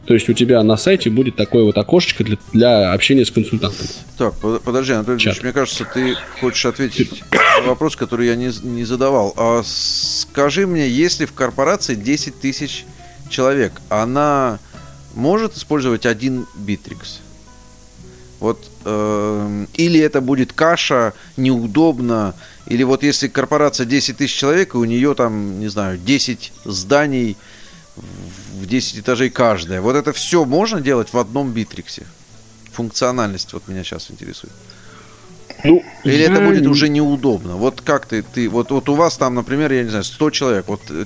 То есть у тебя на сайте будет такое вот окошечко для, для общения с консультантом. Так, подожди, Анатолий Ильич, мне кажется, ты хочешь ответить на вопрос, который я не, не задавал. А скажи мне, если в корпорации 10 тысяч человек, она может использовать один битрикс. Вот, э, или это будет каша, неудобно, или вот если корпорация 10 тысяч человек, и у нее там, не знаю, 10 зданий в 10 этажей каждое. Вот это все можно делать в одном битриксе? Функциональность вот меня сейчас интересует. Ну, Или я... это будет уже неудобно? Вот как ты, ты вот, вот у вас там, например, я не знаю, 100 человек, вот э,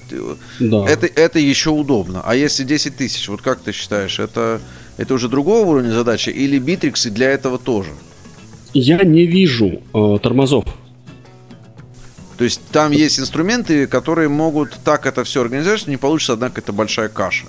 да. это, это еще удобно. А если 10 тысяч, вот как ты считаешь, это, это уже другого уровня задачи или битриксы для этого тоже? Я не вижу э, тормозов. То есть там есть инструменты, которые могут так это все организовать, что не получится, однако, это большая каша.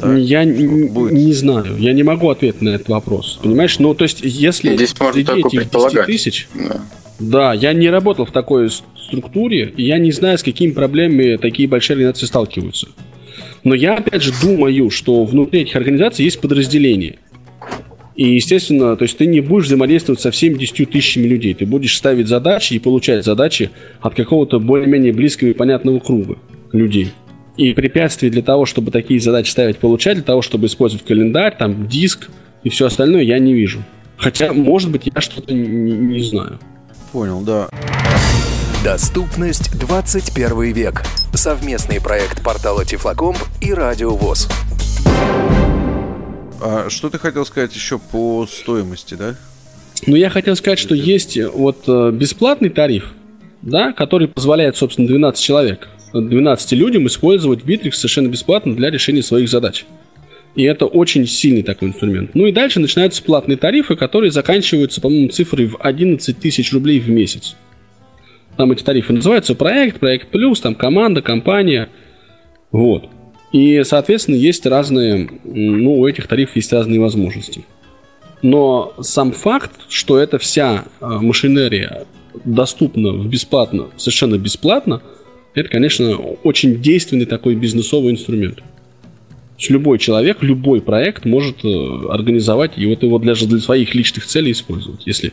Да? Я будет. не знаю, я не могу ответить на этот вопрос. Понимаешь? Ну, то есть, если Здесь среди этих 10 тысяч... Да. да, я не работал в такой структуре, и я не знаю, с какими проблемами такие большие организации сталкиваются. Но я, опять же, думаю, что внутри этих организаций есть подразделения. И, естественно, то есть ты не будешь взаимодействовать со всеми 10 тысячами людей. Ты будешь ставить задачи и получать задачи от какого-то более-менее близкого и понятного круга людей. И препятствий для того, чтобы такие задачи ставить, получать, для того, чтобы использовать календарь, там, диск и все остальное, я не вижу. Хотя, может быть, я что-то не, не знаю. Понял, да. Доступность 21 век. Совместный проект портала Тифлокомп и Радио ВОЗ. А что ты хотел сказать еще по стоимости, да? Ну, я хотел сказать, что есть вот э, бесплатный тариф, да, который позволяет, собственно, 12 человек 12 людям использовать Bittrex совершенно бесплатно для решения своих задач. И это очень сильный такой инструмент. Ну и дальше начинаются платные тарифы, которые заканчиваются, по-моему, цифрой в 11 тысяч рублей в месяц. Там эти тарифы называются проект, проект плюс, там команда, компания. Вот. И, соответственно, есть разные, ну, у этих тарифов есть разные возможности. Но сам факт, что эта вся а, машинерия доступна бесплатно, совершенно бесплатно – это, конечно, очень действенный такой бизнесовый инструмент. Любой человек, любой проект может э, организовать и вот его даже для своих личных целей использовать, если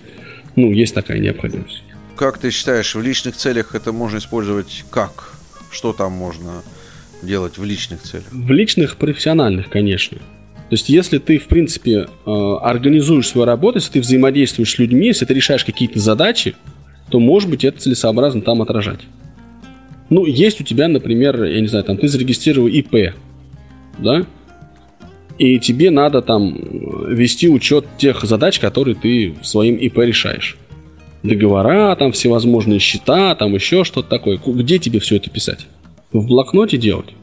ну, есть такая необходимость. Как ты считаешь, в личных целях это можно использовать как? Что там можно делать в личных целях? В личных, профессиональных, конечно. То есть, если ты, в принципе, э, организуешь свою работу, если ты взаимодействуешь с людьми, если ты решаешь какие-то задачи, то, может быть, это целесообразно там отражать. Ну, есть у тебя, например, я не знаю, там ты зарегистрировал ИП, да? И тебе надо там вести учет тех задач, которые ты своим ИП решаешь. Договора, там всевозможные счета, там еще что-то такое. Где тебе все это писать? В блокноте делать?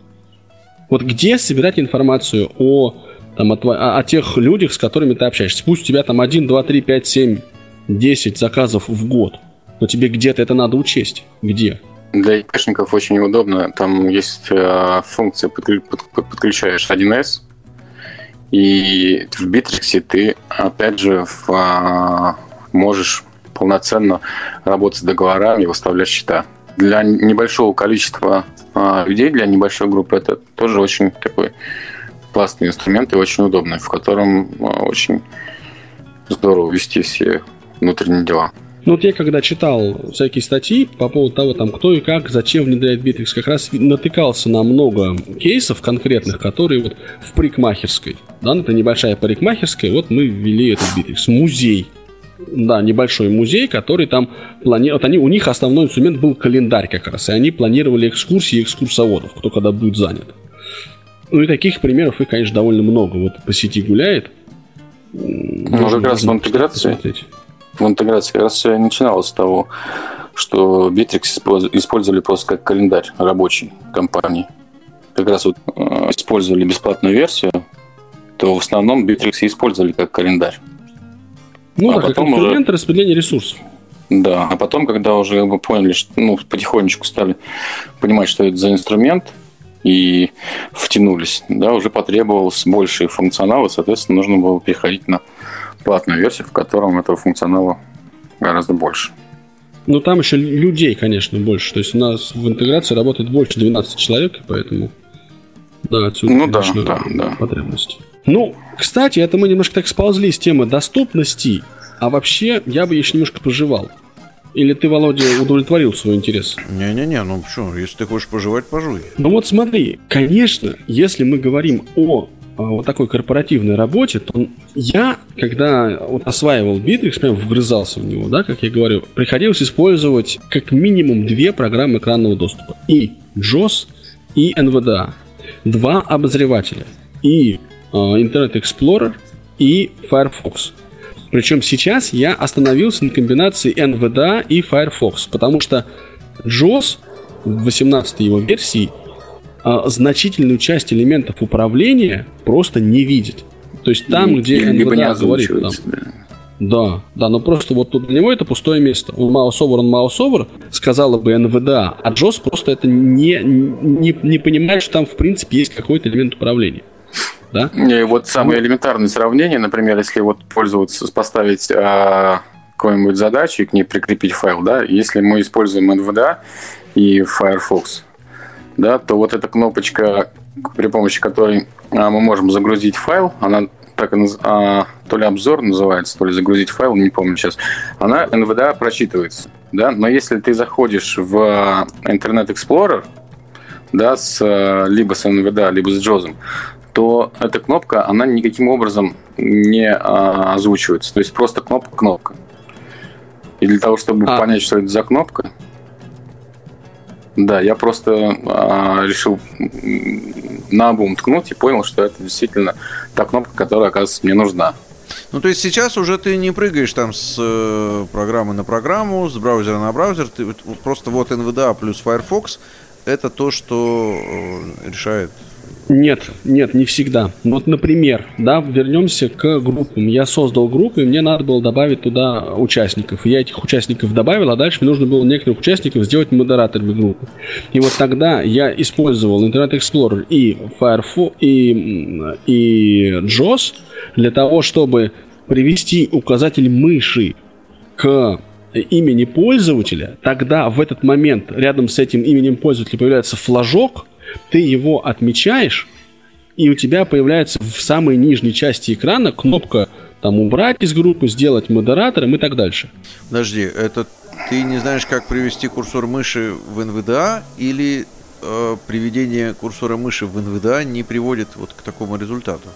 Вот где собирать информацию о, там, о, о тех людях, с которыми ты общаешься? Пусть у тебя там 1, 2, 3, 5, 7, 10 заказов в год, но тебе где-то это надо учесть. Где? Для ИПшников очень удобно. Там есть э, функция, подключаешь 1С, и в Битриксе ты, опять же, в, а, можешь полноценно работать с договорами и выставлять счета. Для небольшого количества а, людей, для небольшой группы, это тоже очень такой классный инструмент и очень удобный, в котором а, очень здорово вести все внутренние дела. Ну вот я когда читал всякие статьи по поводу того, там, кто и как, зачем внедряет Bittrex, как раз натыкался на много кейсов конкретных, которые вот в парикмахерской, да, это небольшая парикмахерская, вот мы ввели этот Bittrex, музей, да, небольшой музей, который там планируют. Они, у них основной инструмент был календарь как раз, и они планировали экскурсии экскурсоводов, кто когда будет занят. Ну и таких примеров их, конечно, довольно много. Вот по сети гуляет. Ну, как раз в интеграции. Посмотреть в интеграции как раз все начиналось с того, что Bittrex использовали просто как календарь рабочий компании. Как раз вот э, использовали бесплатную версию, то в основном Bittrex использовали как календарь. Ну, а да, потом как инструмент уже... распределения ресурсов. Да, а потом, когда уже мы поняли, что, ну, потихонечку стали понимать, что это за инструмент, и втянулись, да, уже потребовалось больше функционала, соответственно, нужно было переходить на платную версию, в котором этого функционала гораздо больше. Ну, там еще людей, конечно, больше. То есть у нас в интеграции работает больше 12 человек, поэтому да, отсюда, ну, конечно, да, да, да. потребности. Ну, кстати, это мы немножко так сползли с темы доступности, а вообще я бы еще немножко пожевал. Или ты, Володя, удовлетворил свой интерес? Не-не-не, ну почему? Если ты хочешь пожевать, пожуй. Ну вот смотри, конечно, если мы говорим о вот такой корпоративной работе, то я, когда вот осваивал Bittrex, прям вгрызался в него, да, как я говорю, приходилось использовать как минимум две программы экранного доступа. И JOS, и NVDA. Два обозревателя. И э, Internet Explorer, и Firefox. Причем сейчас я остановился на комбинации NVDA и Firefox, потому что JOS в 18 его версии а, значительную часть элементов управления просто не видит. То есть там, где Либо NVDA говорит, там, да. Да, да, но просто вот тут для него это пустое место. Он over, он over, сказала бы NVDA, а JOS просто это не, не, не понимает, что там в принципе есть какой-то элемент управления. Да? И вот самое элементарное сравнение, например, если вот пользоваться, поставить а, какую-нибудь задачу и к ней прикрепить файл, да, если мы используем NVDA и Firefox, да, то вот эта кнопочка, при помощи которой а, мы можем загрузить файл, она так и а, то ли обзор называется, то ли загрузить файл, не помню сейчас, она NVDA прочитывается. Да? Но если ты заходишь в Internet Explorer, да, с, либо с NVDA, либо с JOS, то эта кнопка, она никаким образом не а, озвучивается. То есть просто кнопка-кнопка. И для того, чтобы а. понять, что это за кнопка, да, я просто а, решил на обум ткнуть и понял, что это действительно та кнопка, которая, оказывается, мне нужна. Ну, то есть сейчас уже ты не прыгаешь там с э, программы на программу, с браузера на браузер, ты просто вот NVDA плюс Firefox это то, что э, решает нет, нет, не всегда. Вот, например, да, вернемся к группам. Я создал группу, и мне надо было добавить туда участников. Я этих участников добавил, а дальше мне нужно было некоторых участников сделать модераторами группы. И вот тогда я использовал Internet Explorer и Firefox, и, и JOS для того, чтобы привести указатель мыши к имени пользователя, тогда в этот момент рядом с этим именем пользователя появляется флажок, ты его отмечаешь, и у тебя появляется в самой нижней части экрана кнопка там убрать из группы, сделать модератором и так дальше. Подожди, это ты не знаешь, как привести курсор мыши в NVDA или э, приведение курсора мыши в NVDA не приводит вот к такому результату?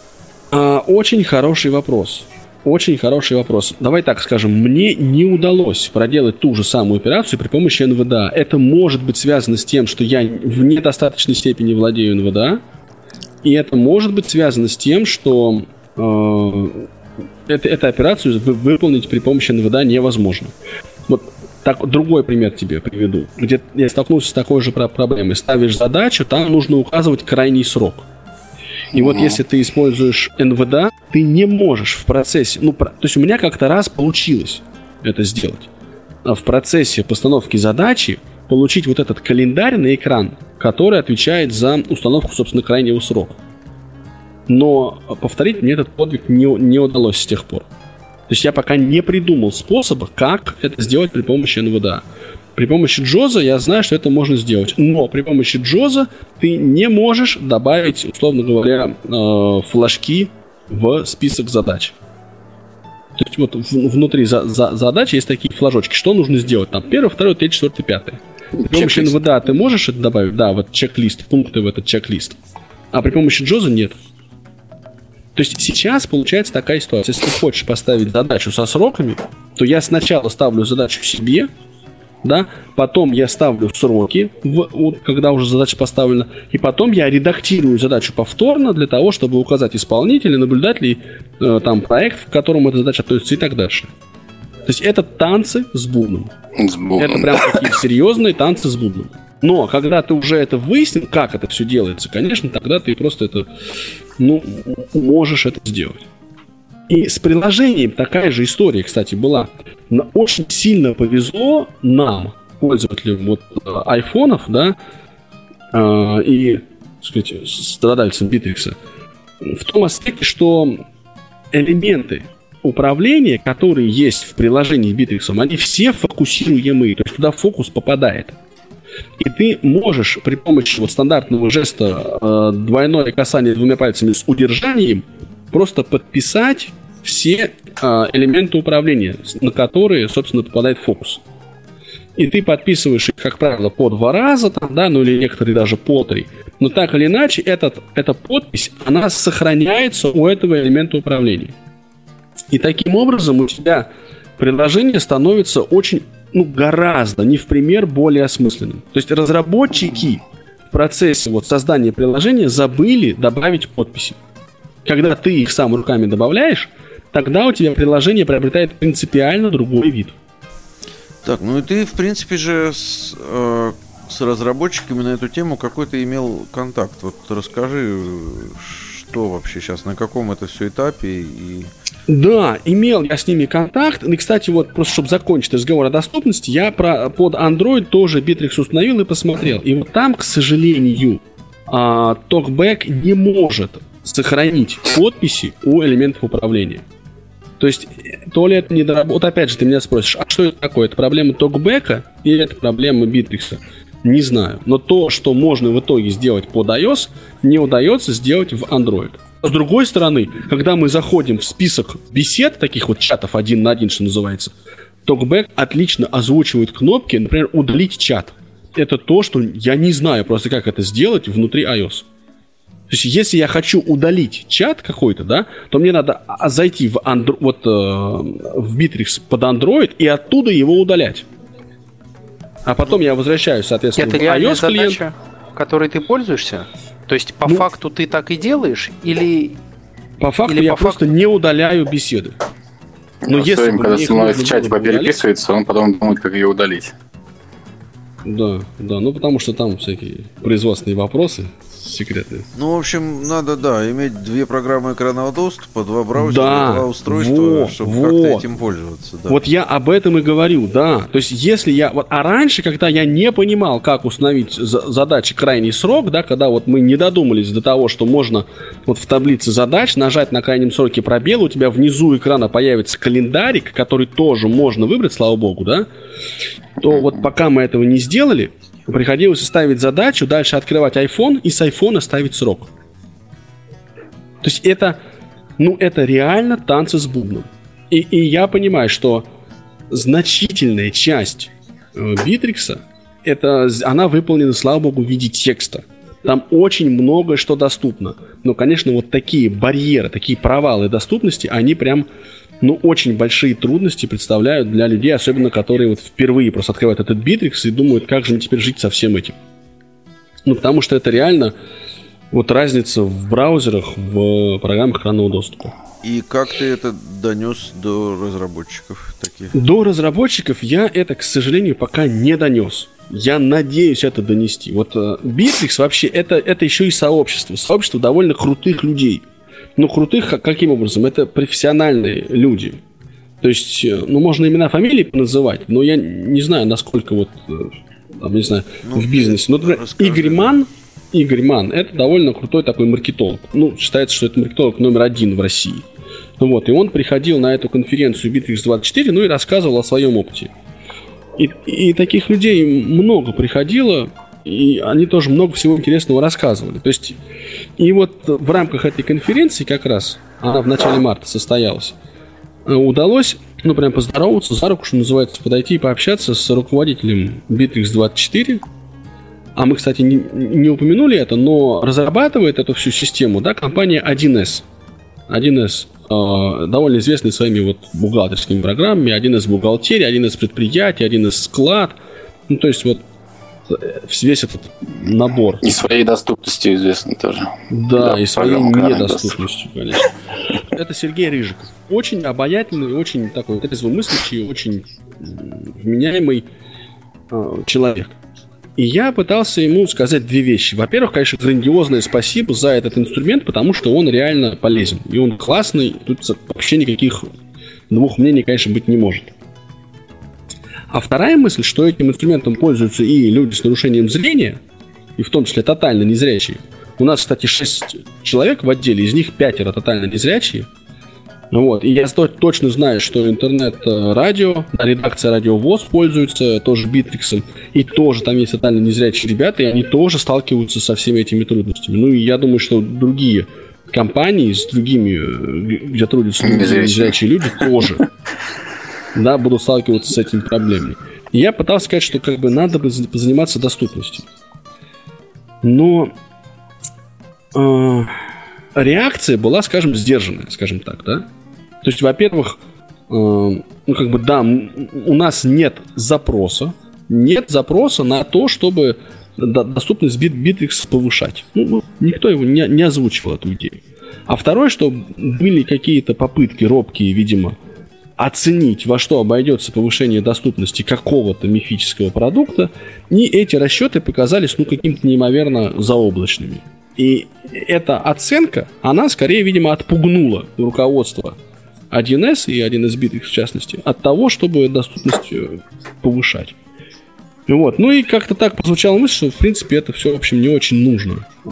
А, очень хороший вопрос. Очень хороший вопрос. Давай так скажем, мне не удалось проделать ту же самую операцию при помощи НВДА. Это может быть связано с тем, что я в недостаточной степени владею НВДА, и это может быть связано с тем, что э, это, эту операцию выполнить при помощи НВДА невозможно. Вот так, другой пример тебе приведу, где я столкнулся с такой же проблемой. Ставишь задачу, там нужно указывать крайний срок – и вот если ты используешь НВД, ты не можешь в процессе... Ну, то есть у меня как-то раз получилось это сделать. А в процессе постановки задачи получить вот этот календарь на экран, который отвечает за установку, собственно, крайнего срока. Но повторить мне этот подвиг не, не удалось с тех пор. То есть я пока не придумал способа, как это сделать при помощи НВДА. При помощи Джоза я знаю, что это можно сделать. Но при помощи Джоза ты не можешь добавить, условно говоря, э, флажки в список задач. То есть вот внутри за, за, задачи есть такие флажочки. Что нужно сделать? Там первый, второй, третий, четвертый, пятый. При помощи НВДА ты можешь это добавить? Да, вот чек-лист, пункты в этот чек-лист. А при помощи Джоза нет. То есть сейчас получается такая ситуация. Если ты хочешь поставить задачу со сроками, то я сначала ставлю задачу себе, да, потом я ставлю сроки, в, когда уже задача поставлена, и потом я редактирую задачу повторно для того, чтобы указать исполнителя, наблюдателей, э, там проект, к которому эта задача относится и так дальше. То есть это танцы с бубном. С бубном. Это прям такие серьезные танцы с бубном. Но когда ты уже это выяснил, как это все делается, конечно, тогда ты просто это, ну, можешь это сделать. И с приложением такая же история, кстати, была. Очень сильно повезло нам, пользователям вот э, айфонов, да, э, и, так сказать, страдальцам Битрикса, в том аспекте, что элементы управления, которые есть в приложении Bittrex, они все фокусируемые, то есть туда фокус попадает. И ты можешь при помощи вот стандартного жеста э, двойное касание двумя пальцами с удержанием просто подписать все э, элементы управления, на которые, собственно, попадает фокус. И ты подписываешь их, как правило, по два раза, там, да, ну или некоторые даже по три. Но так или иначе, этот, эта подпись, она сохраняется у этого элемента управления. И таким образом у тебя приложение становится очень, ну, гораздо, не в пример, более осмысленным. То есть разработчики в процессе вот создания приложения забыли добавить подписи. Когда ты их сам руками добавляешь, тогда у тебя приложение приобретает принципиально другой вид. Так, ну и ты, в принципе же, с, э, с разработчиками на эту тему какой-то имел контакт. Вот расскажи, что вообще сейчас, на каком это все этапе и... Да, имел я с ними контакт. И, кстати, вот просто чтобы закончить разговор о доступности, я про, под Android тоже Bittrex установил и посмотрел. И вот там, к сожалению, а, TalkBack не может сохранить подписи у элементов управления. То есть, то ли это не доработано... Вот опять же, ты меня спросишь, а что это такое? Это проблема токбека или это проблема битрикса? Не знаю. Но то, что можно в итоге сделать под iOS, не удается сделать в Android. С другой стороны, когда мы заходим в список бесед, таких вот чатов один на один, что называется, TalkBack отлично озвучивает кнопки, например, удалить чат. Это то, что я не знаю просто, как это сделать внутри iOS. То есть, если я хочу удалить чат какой-то, да, то мне надо а, зайти в, Andro- вот, э, в Bittrex под Android и оттуда его удалять. А потом я возвращаюсь, соответственно, Это в iOS клиент. задача, которой ты пользуешься? То есть, по ну, факту ты так и делаешь? Или... По факту или я по просто факту... не удаляю беседы. Но ну, если когда со мной в чате попереписывается, он потом думает, как ее удалить. Да, да, ну потому что там всякие производственные вопросы секретные. Ну, в общем, надо, да, иметь две программы экранного доступа, два браузера, да, два устройства, во, чтобы во. как-то этим пользоваться. Да. Вот я об этом и говорю, да. То есть, если я... Вот, а раньше, когда я не понимал, как установить задачи крайний срок, да, когда вот мы не додумались до того, что можно вот в таблице задач нажать на крайнем сроке пробел, у тебя внизу экрана появится календарик, который тоже можно выбрать, слава богу, да, то вот пока мы этого не сделали, Приходилось ставить задачу, дальше открывать iPhone и с iPhone ставить срок. То есть это, ну, это реально танцы с бубном. И, и я понимаю, что значительная часть э, Битрикса, это, она выполнена, слава богу, в виде текста. Там очень много что доступно. Но, конечно, вот такие барьеры, такие провалы доступности, они прям ну, очень большие трудности представляют для людей, особенно которые вот впервые просто открывают этот Bittrex и думают, как же мне теперь жить со всем этим. Ну, потому что это реально вот разница в браузерах, в программах экранного доступа. И как ты это донес до разработчиков таких? До разработчиков я это, к сожалению, пока не донес. Я надеюсь это донести. Вот uh, Bittrex вообще это, это еще и сообщество. Сообщество довольно крутых людей. Ну, крутых каким образом? Это профессиональные люди. То есть, э, ну, можно имена, фамилии называть, но я не знаю, насколько вот, э, там, не знаю, ну, в бизнесе. Ну, например, Игорь Ман, Игорь Ман, это довольно крутой такой маркетолог. Ну, считается, что это маркетолог номер один в России. Ну вот, и он приходил на эту конференцию Bittrex 24, ну и рассказывал о своем опыте. И, и таких людей много приходило, и они тоже много всего интересного рассказывали. То есть, и вот в рамках этой конференции как раз, она в начале марта состоялась, э, удалось, ну, прям поздороваться, за руку, что называется, подойти и пообщаться с руководителем Bittrex 24, а мы, кстати, не, не упомянули это, но разрабатывает эту всю систему, да, компания 1С. 1С э, довольно известный своими вот бухгалтерскими программами, 1С бухгалтерия, 1С предприятие, 1С склад. Ну, то есть вот весь этот набор. И своей доступностью известны тоже. Да, да и своей недоступностью, конечно. Это Сергей Рыжиков. Очень обаятельный, очень такой трезвомыслящий, очень вменяемый э, человек. И я пытался ему сказать две вещи. Во-первых, конечно, грандиозное спасибо за этот инструмент, потому что он реально полезен. И он классный, тут вообще никаких двух мнений, конечно, быть не может. А вторая мысль, что этим инструментом пользуются и люди с нарушением зрения, и в том числе тотально незрячие. У нас, кстати, 6 человек в отделе, из них пятеро тотально незрячие. Вот. И я точно знаю, что интернет-радио, редакция радио ВОЗ пользуется тоже Битриксом, и тоже там есть тотально незрячие ребята, и они тоже сталкиваются со всеми этими трудностями. Ну и я думаю, что другие компании с другими, где трудятся незрячие люди, тоже да, буду сталкиваться с этими проблемами. И я пытался сказать, что как бы надо бы заниматься доступностью. Но э, реакция была, скажем, сдержанная, скажем так, да. То есть, во-первых, э, ну как бы да, у нас нет запроса, нет запроса на то, чтобы доступность бит Bittrex повышать. Ну, никто его не, не озвучивал эту идею. А второе, что были какие-то попытки робкие, видимо, оценить, во что обойдется повышение доступности какого-то мифического продукта, и эти расчеты показались ну, каким-то неимоверно заоблачными. И эта оценка, она скорее, видимо, отпугнула руководство 1С и 1С битых в частности от того, чтобы доступность э, повышать. Вот. Ну и как-то так прозвучала мысль, что в принципе это все, в общем, не очень нужно э,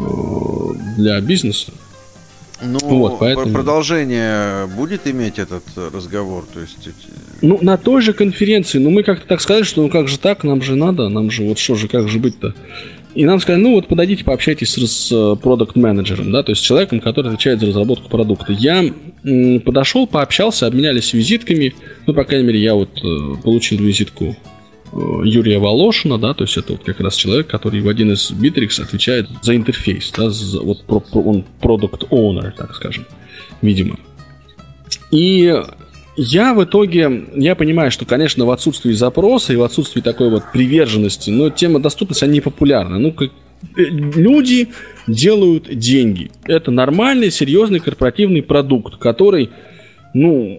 для бизнеса. Ну, вот, поэтому... продолжение будет иметь этот разговор? То есть... Ну, на той же конференции, ну, мы как-то так сказали, что ну как же так, нам же надо, нам же вот что же, как же быть-то? И нам сказали, ну вот подойдите, пообщайтесь с продукт-менеджером, да, то есть человеком, который отвечает за разработку продукта. Я подошел, пообщался, обменялись визитками, ну, по крайней мере, я вот э, получил визитку Юрия Волошина, да, то есть это вот как раз человек, который в один из Bittrex отвечает за интерфейс, да, за, вот он продукт owner, так скажем, видимо. И я в итоге, я понимаю, что, конечно, в отсутствии запроса и в отсутствии такой вот приверженности, но тема доступности, она не популярна. Ну, как, э, люди делают деньги. Это нормальный, серьезный корпоративный продукт, который, ну,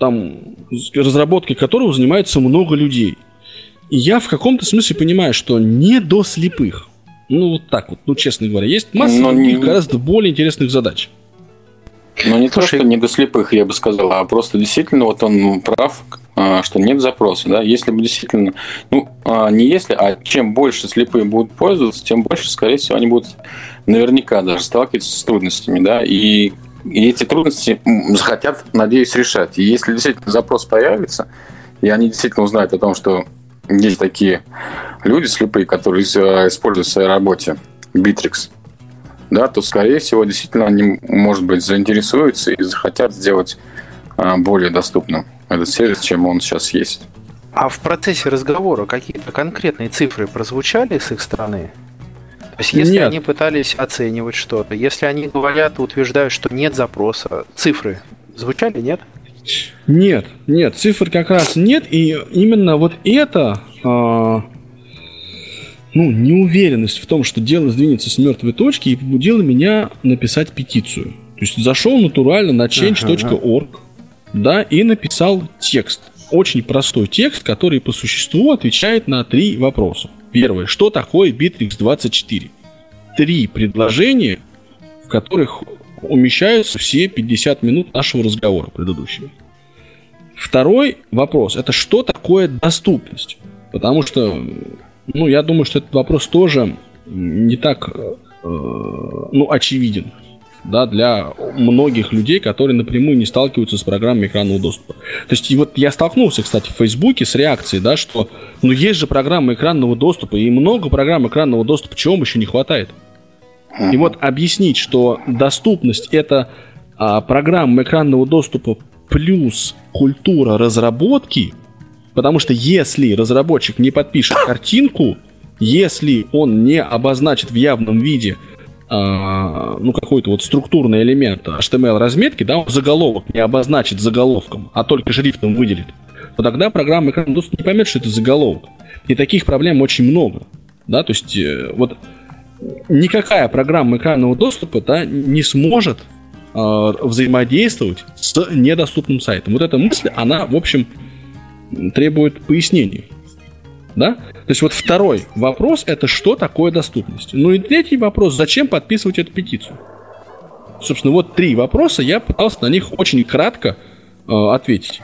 там, разработкой которого занимается много людей. Я в каком-то смысле понимаю, что не до слепых. Ну, вот так вот, ну, честно говоря. Есть масса Но других, не... гораздо более интересных задач. Ну, не Слушай, то, что не до слепых, я бы сказал, а просто действительно вот он прав, а, что нет запроса, да, если бы действительно, ну, а, не если, а чем больше слепые будут пользоваться, тем больше, скорее всего, они будут наверняка даже сталкиваться с трудностями, да, и, и эти трудности захотят, надеюсь, решать. И если действительно запрос появится, и они действительно узнают о том, что есть такие люди слепые, которые используют в своей работе Bittrex, да, то, скорее всего, действительно они, может быть, заинтересуются и захотят сделать а, более доступным этот сервис, чем он сейчас есть. А в процессе разговора какие-то конкретные цифры прозвучали с их стороны? То есть, если нет. они пытались оценивать что-то, если они говорят, утверждают, что нет запроса, цифры звучали, нет? Нет, нет, цифр как раз нет, и именно вот это, а, ну, неуверенность в том, что дело сдвинется с мертвой точки, и побудила меня написать петицию. То есть зашел натурально на change.org, ага. да, и написал текст. Очень простой текст, который по существу отвечает на три вопроса. Первое, что такое Bittrex 24? Три предложения, в которых умещаются все 50 минут нашего разговора предыдущего. Второй вопрос – это что такое доступность? Потому что, ну, я думаю, что этот вопрос тоже не так, э, ну, очевиден да, для многих людей, которые напрямую не сталкиваются с программой экранного доступа. То есть, и вот я столкнулся, кстати, в Фейсбуке с реакцией, да, что, ну, есть же программа экранного доступа, и много программ экранного доступа, чего вам еще не хватает? И вот объяснить, что доступность это а, программа экранного доступа плюс культура разработки, потому что если разработчик не подпишет картинку, если он не обозначит в явном виде а, ну, какой-то вот структурный элемент HTML разметки, да, он заголовок не обозначит заголовком, а только шрифтом выделит, то тогда программа экранного доступа не поймет, что это заголовок. И таких проблем очень много. Да, то есть э, вот никакая программа экранного доступа да, не сможет э, взаимодействовать с недоступным сайтом. Вот эта мысль, она, в общем, требует пояснений. Да? То есть вот второй вопрос это что такое доступность. Ну и третий вопрос, зачем подписывать эту петицию? Собственно, вот три вопроса, я пытался на них очень кратко э, ответить.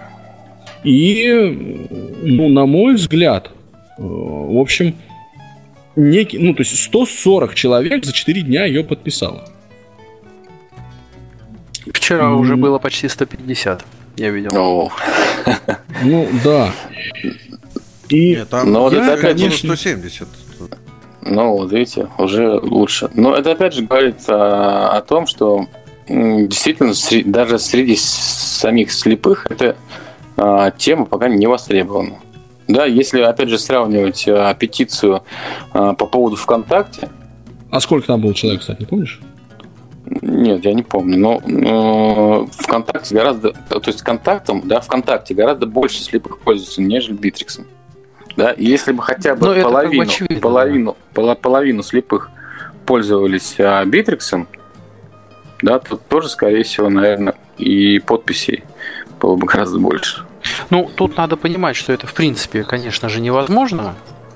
И, ну, на мой взгляд, э, в общем, некий, ну, то есть 140 человек за 4 дня ее подписало. Вчера mm. уже было почти 150, я видел. Oh. Ну, да. И Нет, там Но я, это опять 170. Ну, вот видите, уже лучше. Но это опять же говорит а, о том, что действительно даже среди самих слепых эта а, тема пока не востребована. Да, если, опять же, сравнивать а, петицию а, по поводу ВКонтакте. А сколько там было человек, кстати, не помнишь? Нет, я не помню. Но э, ВКонтакте гораздо, то есть контактом, да, ВКонтакте гораздо больше слепых пользуются, нежели Битриксом. Да, и если бы хотя бы Но половину, как бы половину, да. половину слепых пользовались а, Битриксом, да, то тоже, скорее всего, наверное, и подписей было бы гораздо больше. Ну, тут надо понимать, что это в принципе, конечно же, невозможно.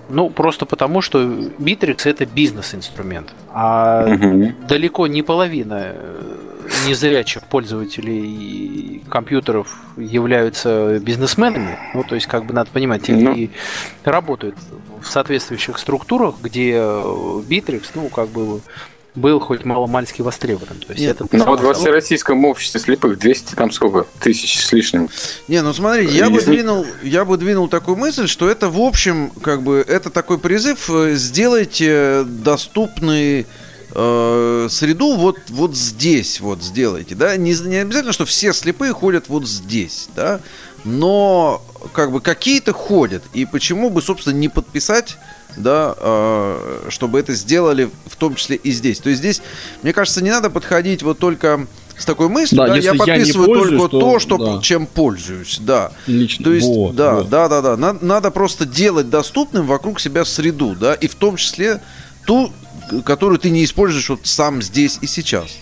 Ну, просто потому, что Bittrex это бизнес-инструмент. А угу. далеко не половина э, незрячих пользователей компьютеров являются бизнесменами. Ну, то есть, как бы надо понимать, и ну. работают в соответствующих структурах, где Bittrex, ну, как бы был хоть мало-мальски востребован. То есть Нет, это ну, вот во Всероссийском обществе слепых 200 там сколько? Тысяч с лишним. Не, ну смотри, я бы, двинул, я бы двинул такую мысль, что это в общем, как бы, это такой призыв э, сделайте доступный э, среду вот, вот здесь вот сделайте, да, не, не обязательно, что все слепые ходят вот здесь, да, но как бы какие-то ходят, и почему бы, собственно, не подписать да, э, чтобы это сделали в том числе и здесь. То есть здесь, мне кажется, не надо подходить вот только с такой мыслью, да, да я подписываю я только то, то что, да. чем пользуюсь, да. Лично. То есть, вот, да, вот. да, да, да, надо, надо просто делать доступным вокруг себя среду, да, и в том числе ту, которую ты не используешь вот сам здесь и сейчас.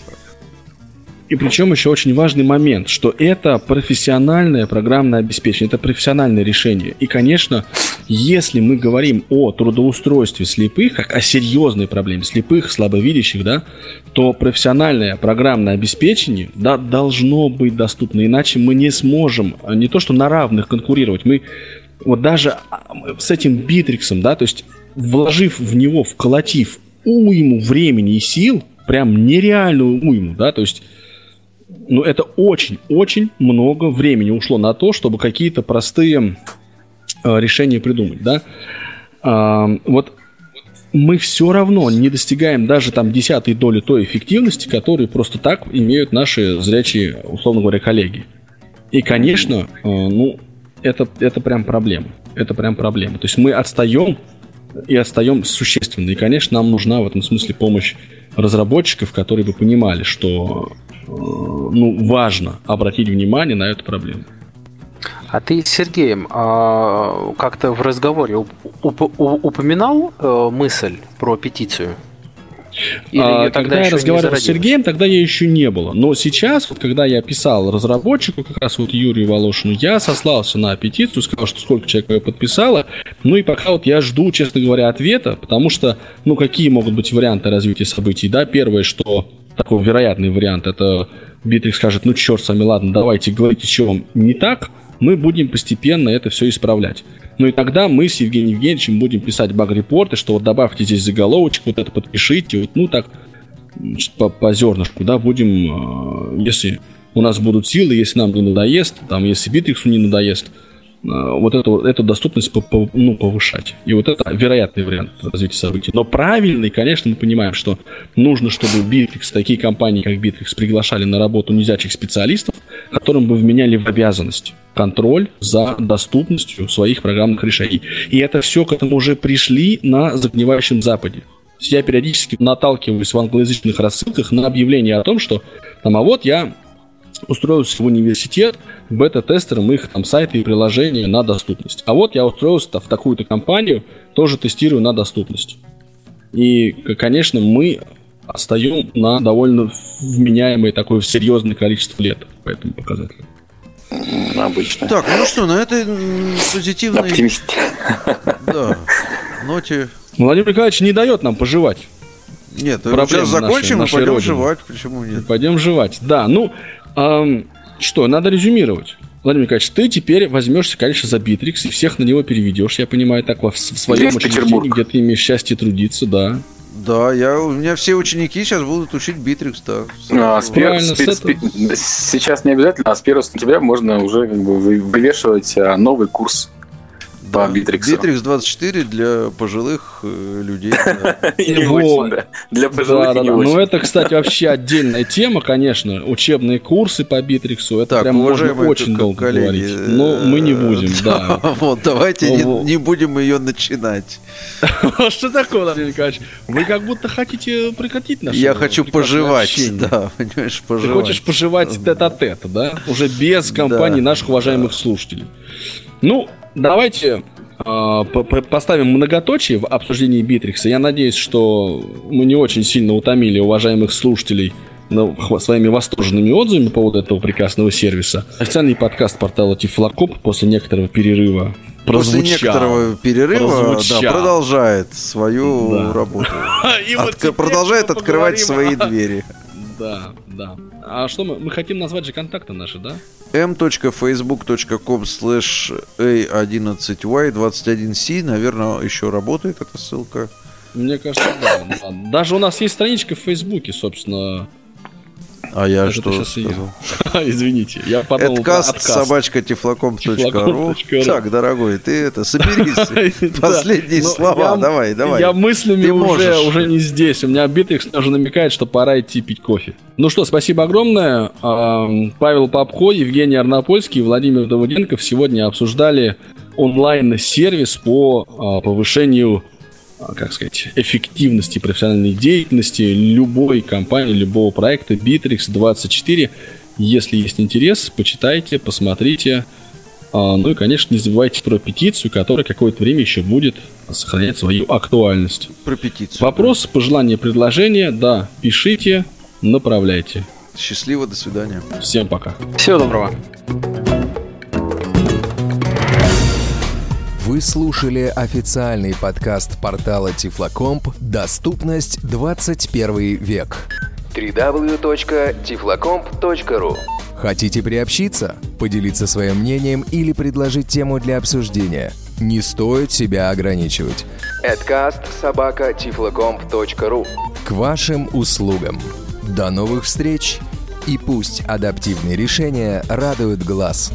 И причем еще очень важный момент, что это профессиональное программное обеспечение, это профессиональное решение. И, конечно, если мы говорим о трудоустройстве слепых, как о серьезной проблеме слепых, слабовидящих, да, то профессиональное программное обеспечение да, должно быть доступно, иначе мы не сможем а, не то что на равных конкурировать, мы вот даже а, с этим битриксом, да, то есть вложив в него, вколотив уйму времени и сил, прям нереальную уйму, да, то есть ну, это очень-очень много времени ушло на то, чтобы какие-то простые э, решения придумать, да. А, вот мы все равно не достигаем даже там десятой доли той эффективности, которую просто так имеют наши зрячие, условно говоря, коллеги. И, конечно, э, ну, это, это прям проблема. Это прям проблема. То есть мы отстаем и отстаем существенно. И, конечно, нам нужна в этом смысле помощь разработчиков, которые бы понимали, что э, ну, важно обратить внимание на эту проблему. А ты, Сергей, а, как-то в разговоре упоминал э, мысль про петицию? Или а, когда я разговаривал с Сергеем, тогда я еще не было. Но сейчас, вот когда я писал разработчику, как раз вот Юрию Волошину, я сослался на петицию, сказал, что сколько человек ее подписало. Ну и пока вот я жду, честно говоря, ответа, потому что, ну, какие могут быть варианты развития событий? Да, первое, что такой вероятный вариант, это Битрикс скажет, ну, черт с вами, ладно, давайте говорите, что вам не так, мы будем постепенно это все исправлять. Ну и тогда мы с Евгением Евгеньевичем будем писать баг-репорты, что вот добавьте здесь заголовочек, вот это подпишите, вот, ну так, по, по зернышку, да, будем, э, если у нас будут силы, если нам не надоест, там, если Битриксу не надоест, вот эту, эту доступность ну, повышать. И вот это вероятный вариант развития событий. Но правильный, конечно, мы понимаем, что нужно, чтобы Bittrex, такие компании, как Bittrex, приглашали на работу незячих специалистов, которым бы вменяли в обязанность контроль за доступностью своих программных решений. И это все к этому уже пришли на загнивающем Западе. Я периодически наталкиваюсь в англоязычных рассылках на объявление о том, что там, а вот я устроился в университет бета-тестером их там сайта и приложения на доступность. А вот я устроился в такую-то компанию, тоже тестирую на доступность. И, конечно, мы отстаем на довольно вменяемое такое серьезное количество лет по этому показателю обычно. Так, ну что, на этой позитивной... Оптимист. Да, ноте... Владимир Николаевич не дает нам пожевать. Нет, сейчас закончим нашей, и пойдем родины. жевать. Почему нет? Пойдем жевать. Да, ну, эм, что, надо резюмировать. Владимир Николаевич, ты теперь возьмешься, конечно, за Битрикс и всех на него переведешь, я понимаю, так в своем учреждении, где ты имеешь счастье трудиться, да. Да, я, у меня все ученики сейчас будут учить Битрикс, да. А, с пер... с, с, сейчас не обязательно, а с 1 сентября можно уже как бы вывешивать а, новый курс по Битрикс. Битрикс 24 для пожилых э, людей. Для пожилых не Ну, это, кстати, вообще отдельная тема, конечно. Учебные курсы по Битриксу. Это прям можно очень долго говорить. Но мы не будем, да. Вот, давайте не будем ее начинать. Что такое, Владимир Николаевич? Вы как будто хотите прекратить наше Я хочу пожевать, да, понимаешь, пожевать. Ты хочешь пожевать тет-а-тет, да? Уже без компании наших уважаемых слушателей. Ну, Давайте э, поставим многоточие в обсуждении Битрикса. Я надеюсь, что мы не очень сильно утомили уважаемых слушателей ну, своими восторженными отзывами по поводу этого прекрасного сервиса. Официальный подкаст портала Тифлокоп после некоторого перерыва После некоторого перерыва да, продолжает свою да. работу. От, продолжает открывать свои двери. Да, да. А что мы? Мы хотим назвать же контакты наши, да? m.facebook.com slash a11y21c. Наверное, еще работает эта ссылка. Мне кажется, да. Даже у нас есть страничка в Фейсбуке, собственно, а я Это что сказал? Извините, я подумал Эдкаст собачка тифлоком.ру Так, дорогой, ты это, соберись. Последние слова, давай, давай. Я мыслями уже, уже не здесь. У меня Битрикс уже намекает, что пора идти пить кофе. Ну что, спасибо огромное. Павел Попко, Евгений Арнопольский, Владимир Давыденков сегодня обсуждали онлайн-сервис по а, повышению а, как сказать, эффективности профессиональной деятельности любой компании, любого проекта Bittrex 24. Если есть интерес, почитайте, посмотрите. А, ну и, конечно, не забывайте про петицию, которая какое-то время еще будет сохранять свою актуальность. Про петицию. Вопрос, пожелания, предложения, да, пишите, направляйте. Счастливо, до свидания. Всем пока. Всего доброго. Вы слушали официальный подкаст портала Тифлокомп «Доступность 21 век» www.tiflocomp.ru Хотите приобщиться, поделиться своим мнением или предложить тему для обсуждения? Не стоит себя ограничивать. Adcast собака tiflocomp.ru К вашим услугам. До новых встреч и пусть адаптивные решения радуют глаз.